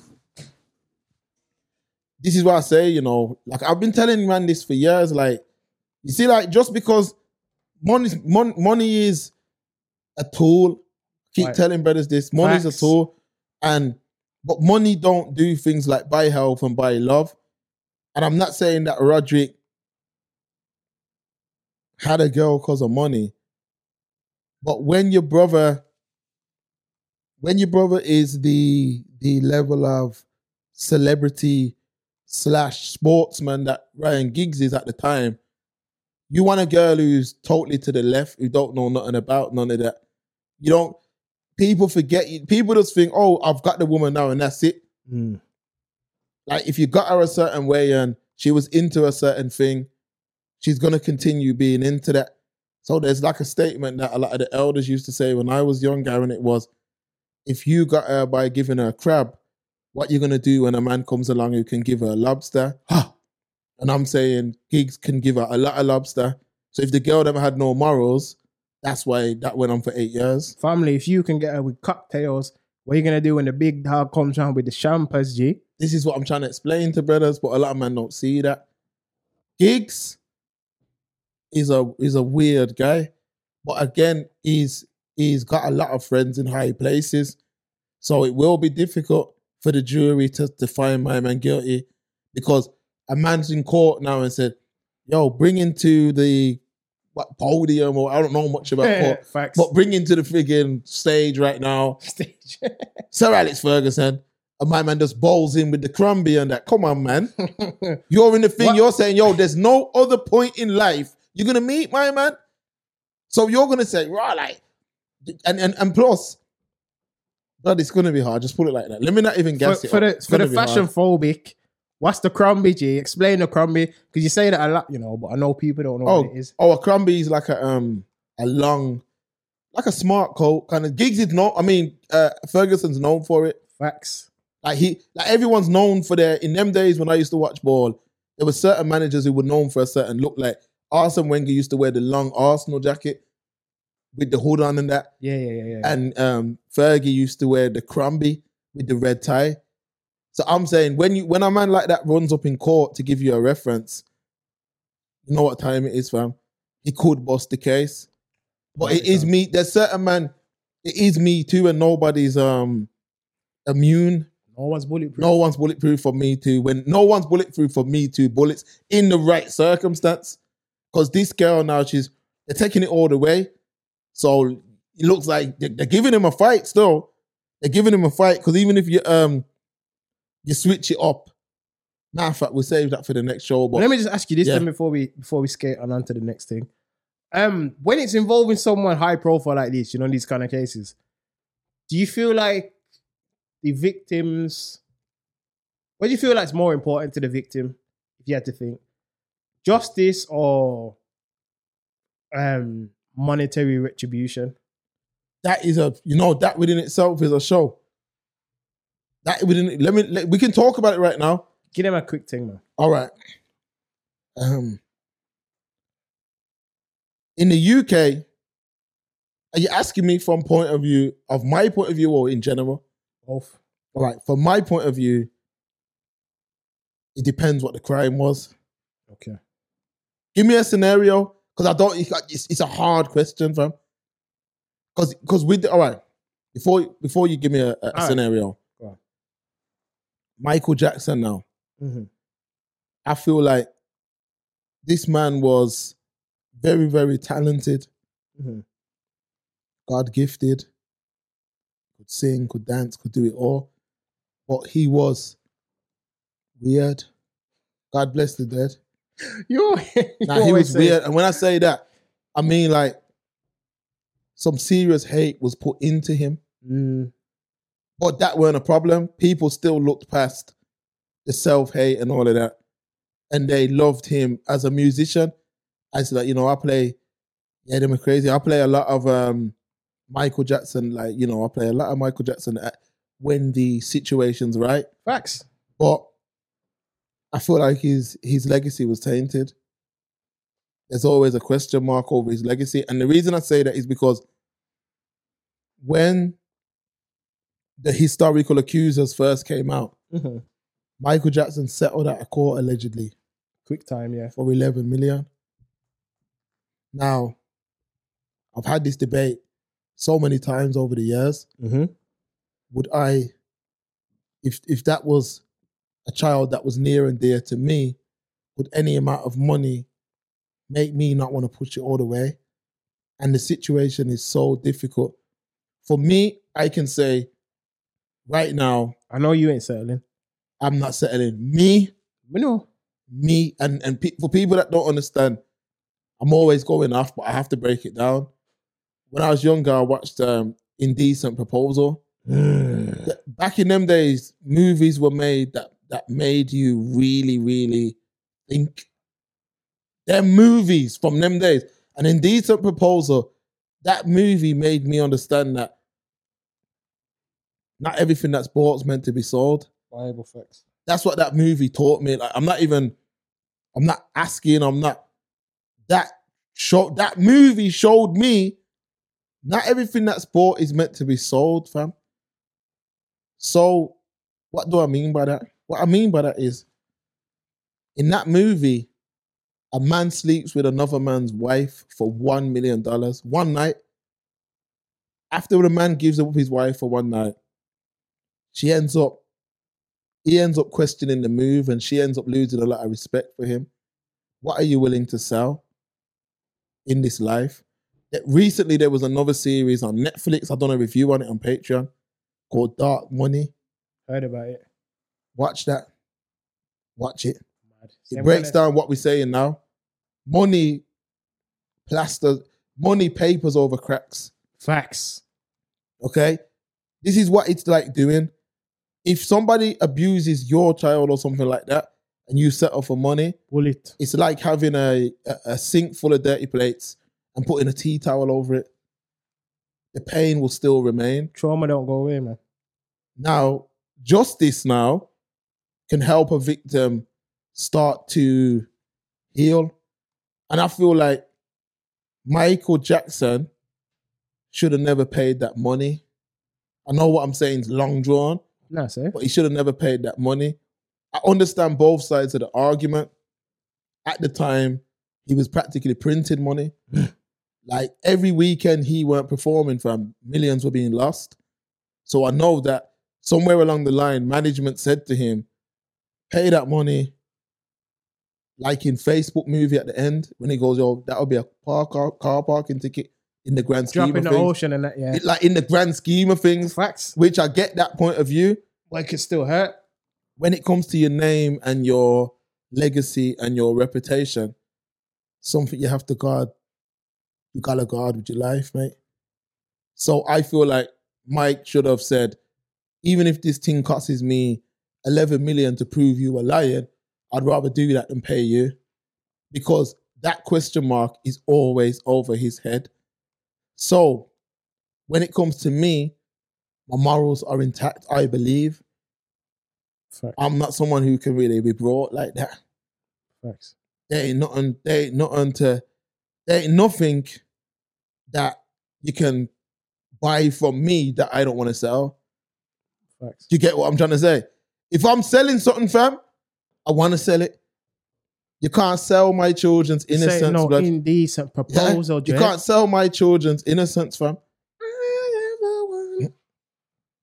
this is what I say, you know, like I've been telling man this for years. Like, you see, like just because money, mon- money is a tool. Keep Right. telling brothers this. money Facts. a tool, and but money don't do things like buy health and buy love. And I'm not saying that Roderick had a girl because of money, but when your brother, when your brother is the the level of celebrity slash sportsman that Ryan Giggs is at the time, you want a girl who's totally to the left, who don't know nothing about none of that. You don't. People forget. you- People just think, "Oh, I've got the woman now, and that's it." Mm. Like if you got her a certain way and she was into a certain thing, she's gonna continue being into that. So there's like a statement that a lot of the elders used to say when I was younger, and it was, if you got her by giving her a crab, what you're gonna do when a man comes along who can give her a lobster? (gasps) and I'm saying Giggs can give her a lot of lobster. So if the girl never had no morals, that's why that went on for eight years. Family, if you can get her with cocktails, what are you gonna do when the big dog comes around with the champers, G? This is what I'm trying to explain to brothers, but a lot of men don't see that. Giggs is a is a weird guy, but again, he's he's got a lot of friends in high places, so it will be difficult for the jury to, to find my man guilty because a man's in court now and said, "Yo, bring into the what podium or I don't know much about court, Facts. but bring into the friggin' stage right now, (laughs) Stage. (laughs) Sir Alex Ferguson." And my man just bowls in with the Crombie and that. Come on, man. (laughs) You're in the thing. What? You're saying, yo, there's no other point in life you're gonna meet my man. So you're gonna say, right, like, and and and plus, but it's gonna be hard. Just put it like that. Let me not even for, guess it. for up. the It's for the fashion phobic, what's the Crombie, G? Explain the Crombie because you say that a lot, you know, but I know people don't know Oh, what it is. oh, a Crombie is like a um a long, like a smart coat kind of. Giggs is not. I mean, uh, Ferguson's known for it. Facts. Like he, like everyone's known for their. In them days when I used to watch ball, there were certain managers who were known for a certain look. Like Arsene Wenger used to wear the long Arsenal jacket with the hood on and that. Yeah, yeah, yeah, yeah. and um, Fergie used to wear the Crombie with the red tie. So I'm saying when you when a man like that runs up in court to give you a reference, you know what time it is, fam. He could bust the case, but it is me. There's certain man. It is me too, and nobody's um immune. no one's bulletproof. No one's bulletproof for me too. When no one's bulletproof for me too, bullets in the right circumstance. Because this girl now, she's they're taking it all the way. So it looks like they're, they're giving him a fight still. They're giving him a fight because even if you um you switch it up, matter of fact, we'll save that for the next show. But Let me just ask you this Yeah. then before we before we skate on onto the next thing. Um, when it's involving someone high profile like this, you know, these kind of cases, do you feel like the victims? What do you feel like is more important to the victim, if you had to think, justice or um monetary retribution? that is a you know that within itself is a show. That within let me let, we can talk about it right now. Give them a quick thing, man. All right. Um, in the UK, are you asking me from point of view of my point of view or in general? Both. All right. From my point of view, it depends what the crime was. Okay. Give me a scenario because I don't. It's, it's a hard question, fam. Because because with all right before before you give me a, a right. scenario, on. Michael Jackson now. Mm-hmm. I feel like this man was very, very talented, Mhm. God gifted, could sing, could dance, could do it all. But he was weird. God bless the dead. (laughs) You, (laughs) you Now he was weird. And when I say that, I mean like some serious hate was put into him. Mm, But that weren't a problem. People still looked past the self hate and all of that. And they loved him as a musician. I said, like, you know, I play, yeah, them are crazy. I play a lot of um, Michael Jackson, like, you know, I play a lot of Michael Jackson at, when the situation's right. facts. But I feel like his his legacy was tainted. There's always a question mark over his legacy. And the reason I say that is because when the historical accusers first came out, Mhm. Michael Jackson settled out of court allegedly Quick time, yeah. for 11 million. Now, I've had this debate so many times over the years. Mm-hmm. Would I, if if that was a child that was near and dear to me, would any amount of money make me not want to push it all the way? And the situation is so difficult. For me, I can say right now, I know you ain't settling. I'm not settling. Me, We know. me and and pe- for people that don't understand i'm always going off but i have to break it down when i was younger i watched um indecent proposal (sighs) back in them days movies were made that that made you really really think they're movies from them days An indecent proposal. That movie made me understand that not everything that's bought is meant to be sold. Bible facts. That's what that movie taught me. Like I'm not even, I'm not asking, I'm not that show that movie showed me not everything that's bought is meant to be sold, fam. So what do I mean by that? What I mean by that is in that movie, a man sleeps with another man's wife for one million dollars one night. After the man gives up his wife for one night, she ends up, he ends up questioning the move and she ends up losing a lot of respect for him. What are you willing to sell in this life? Recently there was another series on Netflix. I've done a review on it on Patreon called Dark Money. Heard about it. Watch that. Watch it. Mad. It breaks down what we're saying now. Money plasters, money papers over cracks. Facts. Okay? This is what it's like doing. If somebody abuses your child or something like that, and you settle for money, Bullet. it's like having a, a, a sink full of dirty plates and putting a tea towel over it. The pain will still remain. Trauma don't go away, man. Now, justice now can help a victim start to heal. And I feel like Michael Jackson should have never paid that money. I know what I'm saying is long drawn, Nah, sir. but he should have never paid that money. I understand both sides of the argument. At the time, he was practically printed money. (gasps) like every weekend he weren't performing, fam, millions were being lost. So I know that somewhere along the line, management said to him, pay that money. Like in Facebook movie at the end, when he goes, yo, that'll be a park, car, car parking ticket in the grand scheme Drop in of the things. ocean and that, yeah. It- like in the grand scheme of things, Facts. which I get that point of view Like it still hurt. when it comes to your name and your legacy and your reputation, something you have to guard. You gotta guard with your life, mate. So I feel like Mike should have said, even if this thing costs me 11 million to prove you were lying, I'd rather do that than pay you. Because that question mark is always over his head. So when it comes to me, my morals are intact, I believe. Facts. I'm not someone who can really be brought like that. Facts. There ain't nothing, there ain't nothing to, there ain't nothing that you can buy from me that I don't want to sell. Facts. Do you get what I'm trying to say? If I'm selling something, fam, I want to sell it. You can't sell my children's Say innocence, no blood. indecent Yeah? proposal, You Jay. can't sell my children's innocence, fam.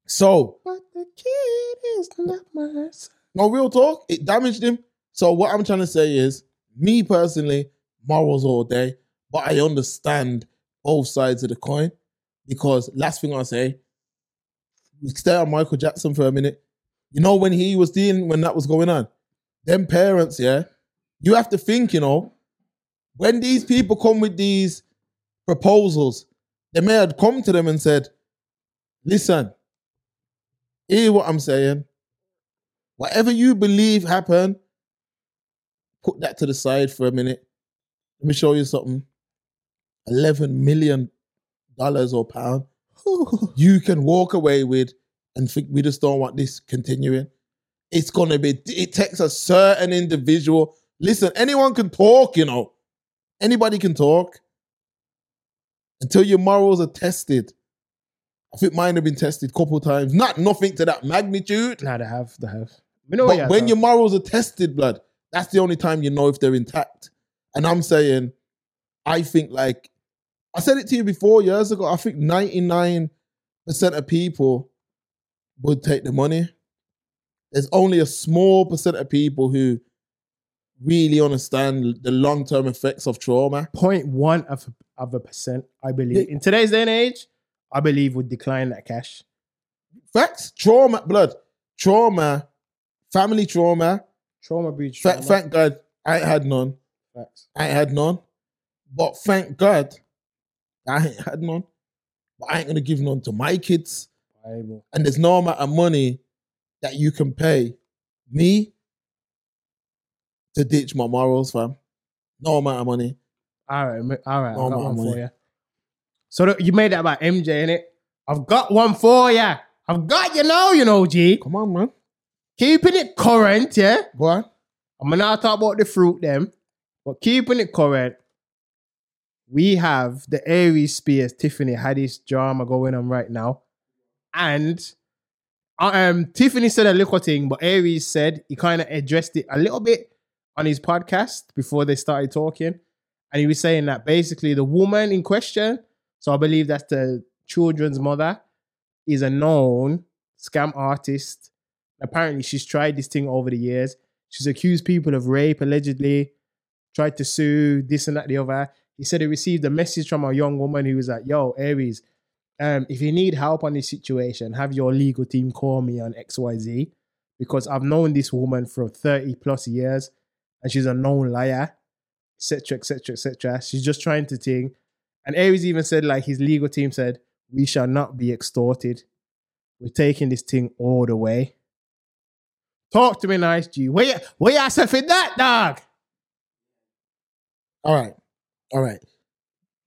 So, But the kid is not my son. No real talk. It damaged him. So what I'm trying to say is, me personally, morals all day, but I understand both sides of the coin because last thing I'll say, we stay on Michael Jackson for a minute. You know when he was dealing when that was going on, them parents, yeah, you have to think, you know, when these people come with these proposals, they may have come to them and said, "Listen, hear what I'm saying." Whatever you believe happened, put that to the side for a minute. Let me show you something. Eleven million dollars or pound (laughs) you can walk away with and think we just don't want this continuing. It's gonna be. It takes a certain individual. Listen, anyone can talk. You know, anybody can talk until your morals are tested. I think mine have been tested a couple times. Not nothing to that magnitude. Nah, they have, they have. We know But yeah, when so- your morals are tested, blood, that's the only time you know if they're intact. And I'm saying, I think like I said it to you before years ago. I think 99% of people would take the money. There's only a small percent of people who really understand the long-term effects of trauma. point one of, of a percent, I believe. In today's day and age, I believe would decline that cash. Facts, trauma, blood, trauma, family trauma. Trauma trauma. thank God I ain't had none. Facts. I ain't had none. But thank God, I ain't had none. But I ain't gonna give none to my kids. And there's no amount of money that you can pay me to ditch my morals, fam. No amount of money. All right, all right. No I've got one of for money. you. So you made that about MJ, innit? I've got one for you. I've got you now, you know, G. Come on, man. Keeping it current, yeah? Go on. I'm gonna talk about the fruit them, but keeping it current. We have the Aries Spears Tiffany Haddish drama going on right now, and uh, um Tiffany said a little thing, but Aries said he kind of addressed it a little bit on his podcast before they started talking, and he was saying that basically the woman in question, so I believe that's the children's mother, is a known scam artist. Apparently, she's tried this thing over the years. She's accused people of rape allegedly, tried to sue this and that, the other. He said he received a message from a young woman who was like, Yo, Aries, um, if you need help on this situation, have your legal team call me on XYZ because I've known this woman for 30 plus years and she's a known liar, etc., etc., etc. She's just trying to think. And Aries even said, like, his legal team said, We shall not be extorted. We're taking this thing all the way. Talk to me, nice G. Where you, where yourself in that, dog? All right. All right.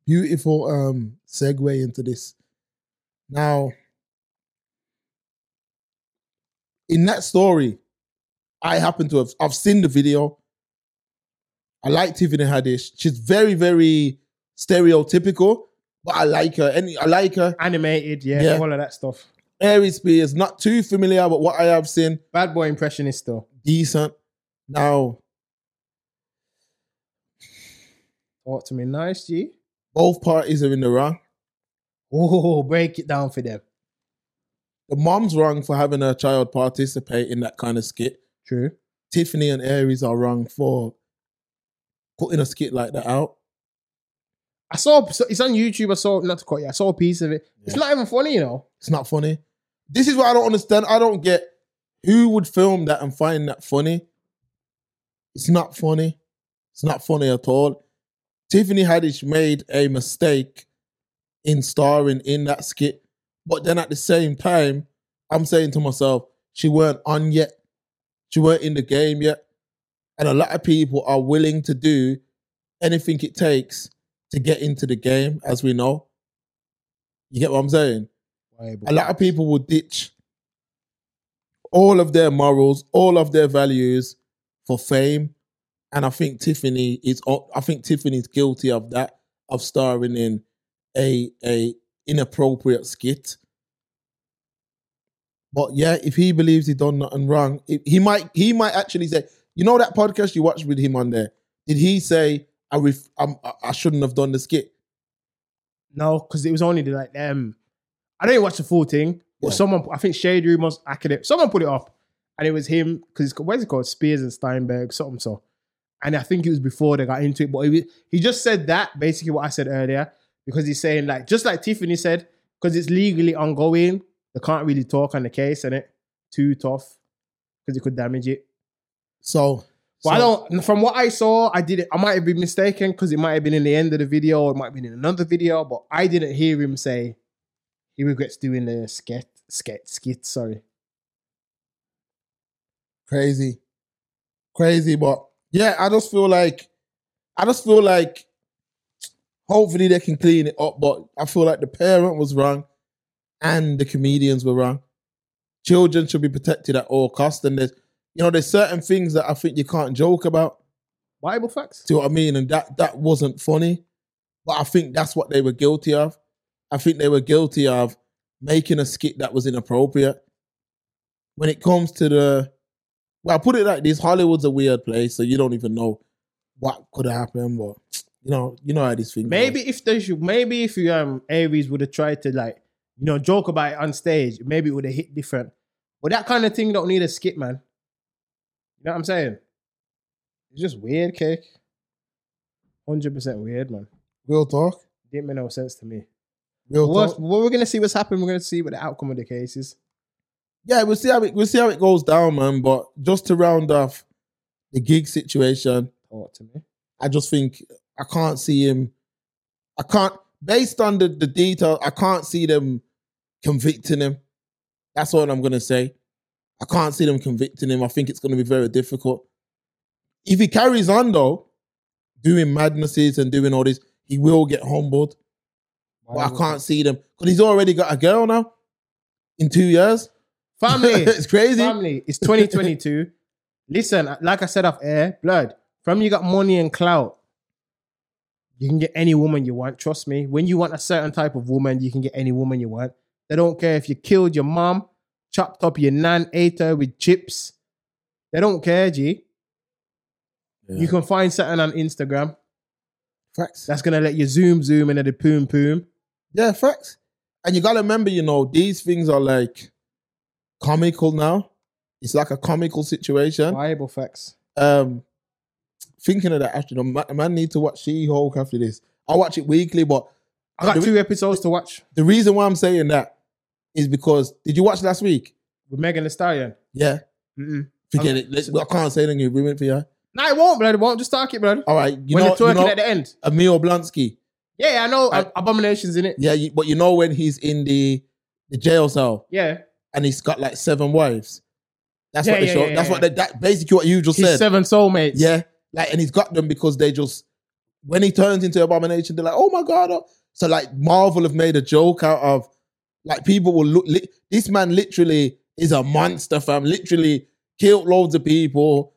Beautiful um segue into this. Now, in that story, I happen to have I've seen the video. I like Tiffany Haddish. She's very, very stereotypical, but I like her. Any I like her. Animated, yeah, Yeah. all of that stuff. Aries Spears, not too familiar, but what I have seen, Bad boy impressionist, though. decent. Now, Talk to me, nice G. both parties are in the wrong. Oh, break it down for them. The mom's wrong for having her child participate in that kind of skit. True. Tiffany and Aries are wrong for putting a skit like that out. I saw it's on YouTube. I saw not to cut you. I saw a piece of it. It's not even funny, you know. It's not funny. This is what I don't understand. I don't get who would film that and find that funny. It's not funny. It's not funny at all. Tiffany Haddish made a mistake in starring in that skit, but then at the same time, I'm saying to myself, she weren't on yet. She weren't in the game yet. And a lot of people are willing to do anything it takes to get into the game, as we know. You get what I'm saying? a lot of people will ditch all of their morals, all of their values for fame. And I think Tiffany is I think Tiffany's guilty of that, of starring in a a inappropriate skit. But yeah, if he believes he done nothing wrong, he might he might actually say, you know that podcast you watched with him on there? Did he say I ref, I'm, I- I shouldn't have done the skit? No, because it was only the, like um I didn't watch the full thing, but Yeah. someone I think Shade Room was academic. Someone put it up, and it was him because what is it called? Spears and Steinberg, something so. And I think it was before they got into it, but he, he just said that basically what I said earlier because he's saying like just like Tiffany said because it's legally ongoing, they can't really talk on the case and it too tough because it could damage it. So, But I don't. From what I saw, I did it. I might have been mistaken because it might have been in the end of the video, or it might have been in another video. But I didn't hear him say he regrets doing the skit, skit, skit. Sorry. crazy, crazy. But yeah, I just feel like, I just feel like, hopefully they can clean it up. But I feel like the parent was wrong, and the comedians were wrong. Children should be protected at all costs, and there's, you know, there's certain things that I think you can't joke about. Bible facts. See what I mean? And that that wasn't funny, but I think that's what they were guilty of. I think they were guilty of making a skit that was inappropriate. When it comes to the, well, I put it like this: Hollywood's a weird place, so you don't even know what could have happened. But you know, you know how these things. Maybe goes. if they should, maybe if you um Aries would have tried to like you know joke about it on stage, maybe it would have hit different. But that kind of thing don't need a skit, man. You know what I'm saying? It's just weird, cake. Hundred percent weird, man. real talk, Didn't make no sense to me. real What, talk. what we're gonna see what's happening. We're gonna see what the outcome of the case is. Yeah, we'll see how it we'll see how it goes down, man. But just to round off the Giggs situation, Talk to me. I just think I can't see him. I can't, based on the, the detail, I can't see them convicting him. That's all I'm going to say. I can't see them convicting him. I think it's going to be very difficult. If he carries on, though, doing madnesses and doing all this, he will get humbled. But I can't see them because he's already got a girl now in two years. Family. (laughs) it's crazy. Family. It's 2022. (laughs) Listen, like I said off air, blood. From you got money and clout, you can get any woman you want. Trust me. When you want a certain type of woman, you can get any woman you want. They don't care if you killed your mom, chopped up your nan, ate her with chips. They don't care, G. Yeah. You can find something on Instagram Facts. that's gonna let you zoom, zoom into the poom poom. Yeah, facts. And you gotta remember, you know, these things are like comical now. It's like a comical situation. Bible facts. Um, thinking of that, actually, no, man, man need to watch She-Hulk after this. I watch it weekly, but I got The- two episodes to watch the reason why I'm saying that is because did you watch last week? with Megan Thee Stallion. Yeah, Mm-mm. forget Um, it. Let's- I can't say anything. Ruin it for you. No, it won't, blood. It won't. Just talk it, blood. All right, you when know, they're you twerking know at the end. Emil Blonsky. Yeah, yeah, I know. I- abominations in it. Yeah, you, but you know when he's in the the jail cell Yeah. and he's got like seven wives. That's Yeah, what they yeah, show. yeah, that's what they, that basically what you just His said. seven soulmates. Yeah, like and he's got them because they just when he turns into abomination, they're like, oh my god. oh." So like Marvel have made a joke out of like people will look. Li- this man literally is a monster, fam. Literally killed loads of people.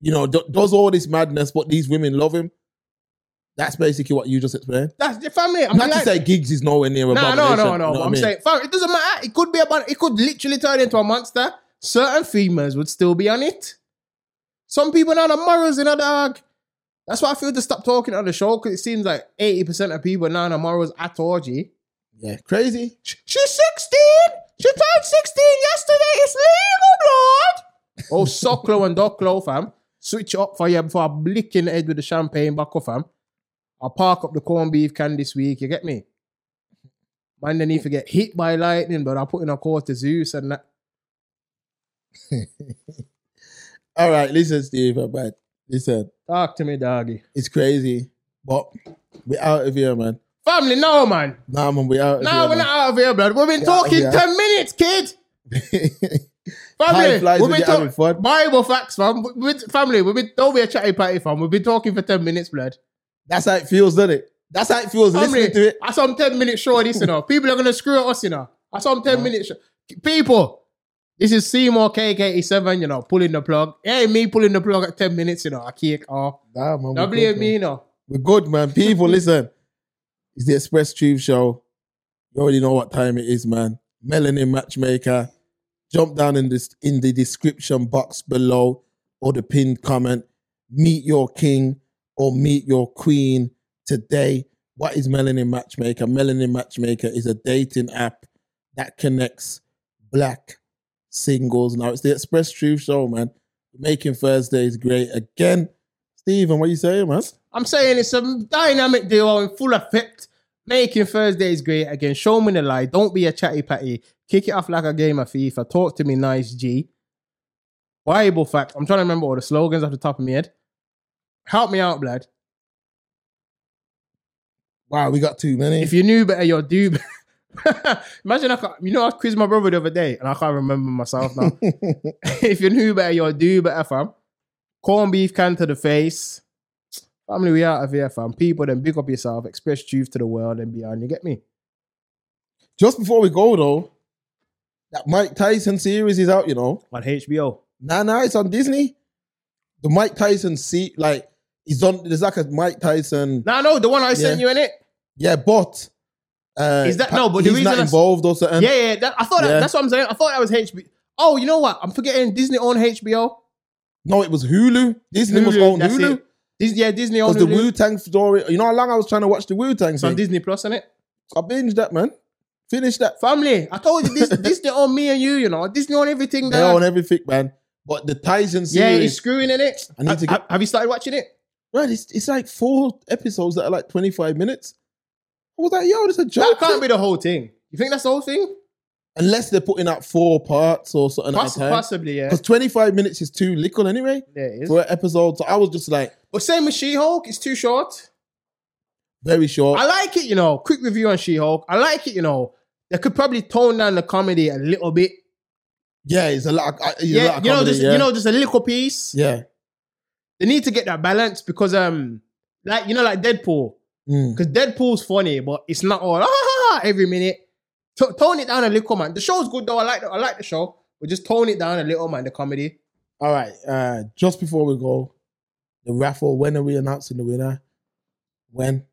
You know, do- does all this madness, but these women love him. That's basically what you just explained. That's the family. I'm Not like, to say Giggs is nowhere near no, no, abomination. no, no. But I I'm mean? saying, fam, it doesn't matter. It could be about. It could literally turn into a monster. Certain females would still be on it. Some people now the morals in a dog. That's why I feel to stop talking on the show because it seems like 80% of people now the morals at G. yeah, crazy. She's 16. She turned 16 yesterday. It's legal, blood. Oh, Socklo and Docklo, fam. Switch up for you before I blick in the head with the champagne back off, fam. I'll park up the corned beef can this week. You get me? Man, they need to get hit by lightning, but I'll put in a call to Zeus and that. (laughs) All right, listen, Steve, but listen, Talk to me, doggy. it's crazy, but we out of here, man. Family, no, man. Nah, man, we out of No, here. we're man. not out of here, blood. We've been Yeah, talking yeah. 10 minutes, kid. (laughs) Time Family, flies we've when been you're having talking fun. Bible facts, fam. We- we- family, we've been don't be a chatty patty, fam. We've been talking for 10 minutes, blood. That's how it feels, doesn't it? That's how it feels listening to it. I saw 10 minutes show of this, you know. (laughs) People are gonna screw at us, you know. I saw 10 minutes. People, this is Seymour KK87, you know, pulling the plug. Ain't me pulling the plug at 10 minutes, you know. I kick off. Nah, man, we're Don't good, blame me, you know. We're good, man. People, (laughs) listen. It's the Express Truth Show. You already know what time it is, man. Melanin Matchmaker. Jump down in this in the description box below or the pinned comment. Meet your king or meet your queen today. What is Melanin Matchmaker? Melanin Matchmaker is a dating app that connects black singles. Now it's the Express Truth Show, man. Making Thursdays great again. Stephen, what are you saying, man? I'm saying it's a dynamic duo in full effect. Making Thursdays great again. Show me the light. Don't be a chatty patty. Kick it off like a game of FIFA. Talk to me nice, G. Bible fact. I'm trying to remember all the slogans off the top of my head. Help me out, blood. Wow, we got too many. If you knew better, you'll do better. (laughs) Imagine I can't, you know I quizzed my brother the other day and I can't remember myself now. (laughs) if you knew better, you'll do better, fam. Corn beef can to the face. Family, we out of here, fam. People, then big up yourself, express truth to the world and beyond. You get me? Just before we go though, that Mike Tyson series is out, you know. On HBO. Nah, nah, it's on Disney. The Mike Tyson see like he's on there's like a Mike Tyson. No, no, the one I sent you in it. Yeah, but uh Is that- no, but the he's not reason s- involved or something. yeah, yeah. That, I thought that, that's what I'm saying. I thought that was HBO. Oh, you know what? I'm forgetting Disney on HBO. No, it was Hulu. Disney own that's Hulu. it. Dis- yeah, Disney on Hulu Because the Hulu. Wu Tang story, you know how long I was trying to watch the Wu Tang It's on thing? Disney Plus, isn't it? I binged that, man. Finish that. Family, I told you this. (laughs) Disney on me and you. You know, Disney on everything. They own everything, man. But the Tyson series, yeah, he's screwing in it. I need to Ha- get- have you started watching it? right? It's, it's like four episodes that are like 25 minutes. I was like, yo, this is a joke. That can't be the whole thing. You think that's the whole thing? Unless they're putting out four parts or something Poss- at a time. possibly, yeah. Because 25 minutes is too little anyway Yeah, it is. for an episode. So I was just like, But same with She-Hulk, it's too short. very short. I like it, you know. Quick review on She-Hulk. I like it, you know. They could probably tone down the comedy a little bit. yeah, it's a lot. Of, it's a lot Yeah, of you know, comedy, just yeah. you know, just a little piece. yeah, They need to get that balance because um like you know, like Deadpool. Mm. Because Deadpool's funny, but it's not all ah, every minute. T- tone it down a little, man. The show's good though. I like the, I like the show, but just tone it down a little, man. The comedy. All right. Uh, just before we go, the raffle. When are we announcing the winner? When?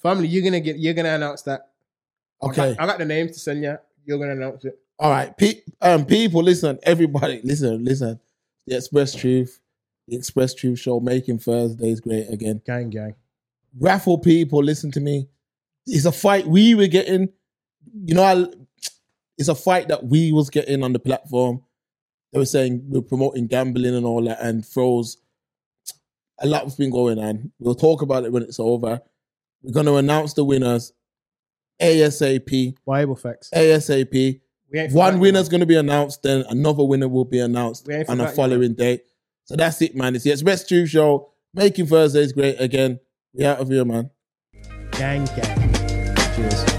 Family, you're gonna get. You're gonna announce that. I Okay. got, I got the names to send you. You're gonna announce it. All right. Pe- um, people, listen. Everybody, (laughs) listen. Listen. The Express Truth, the Express Truth Show, making Thursdays great again. Gang, gang. Raffle people, listen to me. It's a fight we were getting. You know, I, it's a fight that we was getting on the platform. They were saying we're promoting gambling and all that, and throws. A lot's been going on. We'll talk about it when it's over. We're going to announce the winners ASAP. Bible facts. ASAP. One winner's going to be announced, then another winner will be announced on you, following date. So that's it, man. It's the Express Show, making Thursdays great again. We out of here, man. man. gang, gang. Cheers.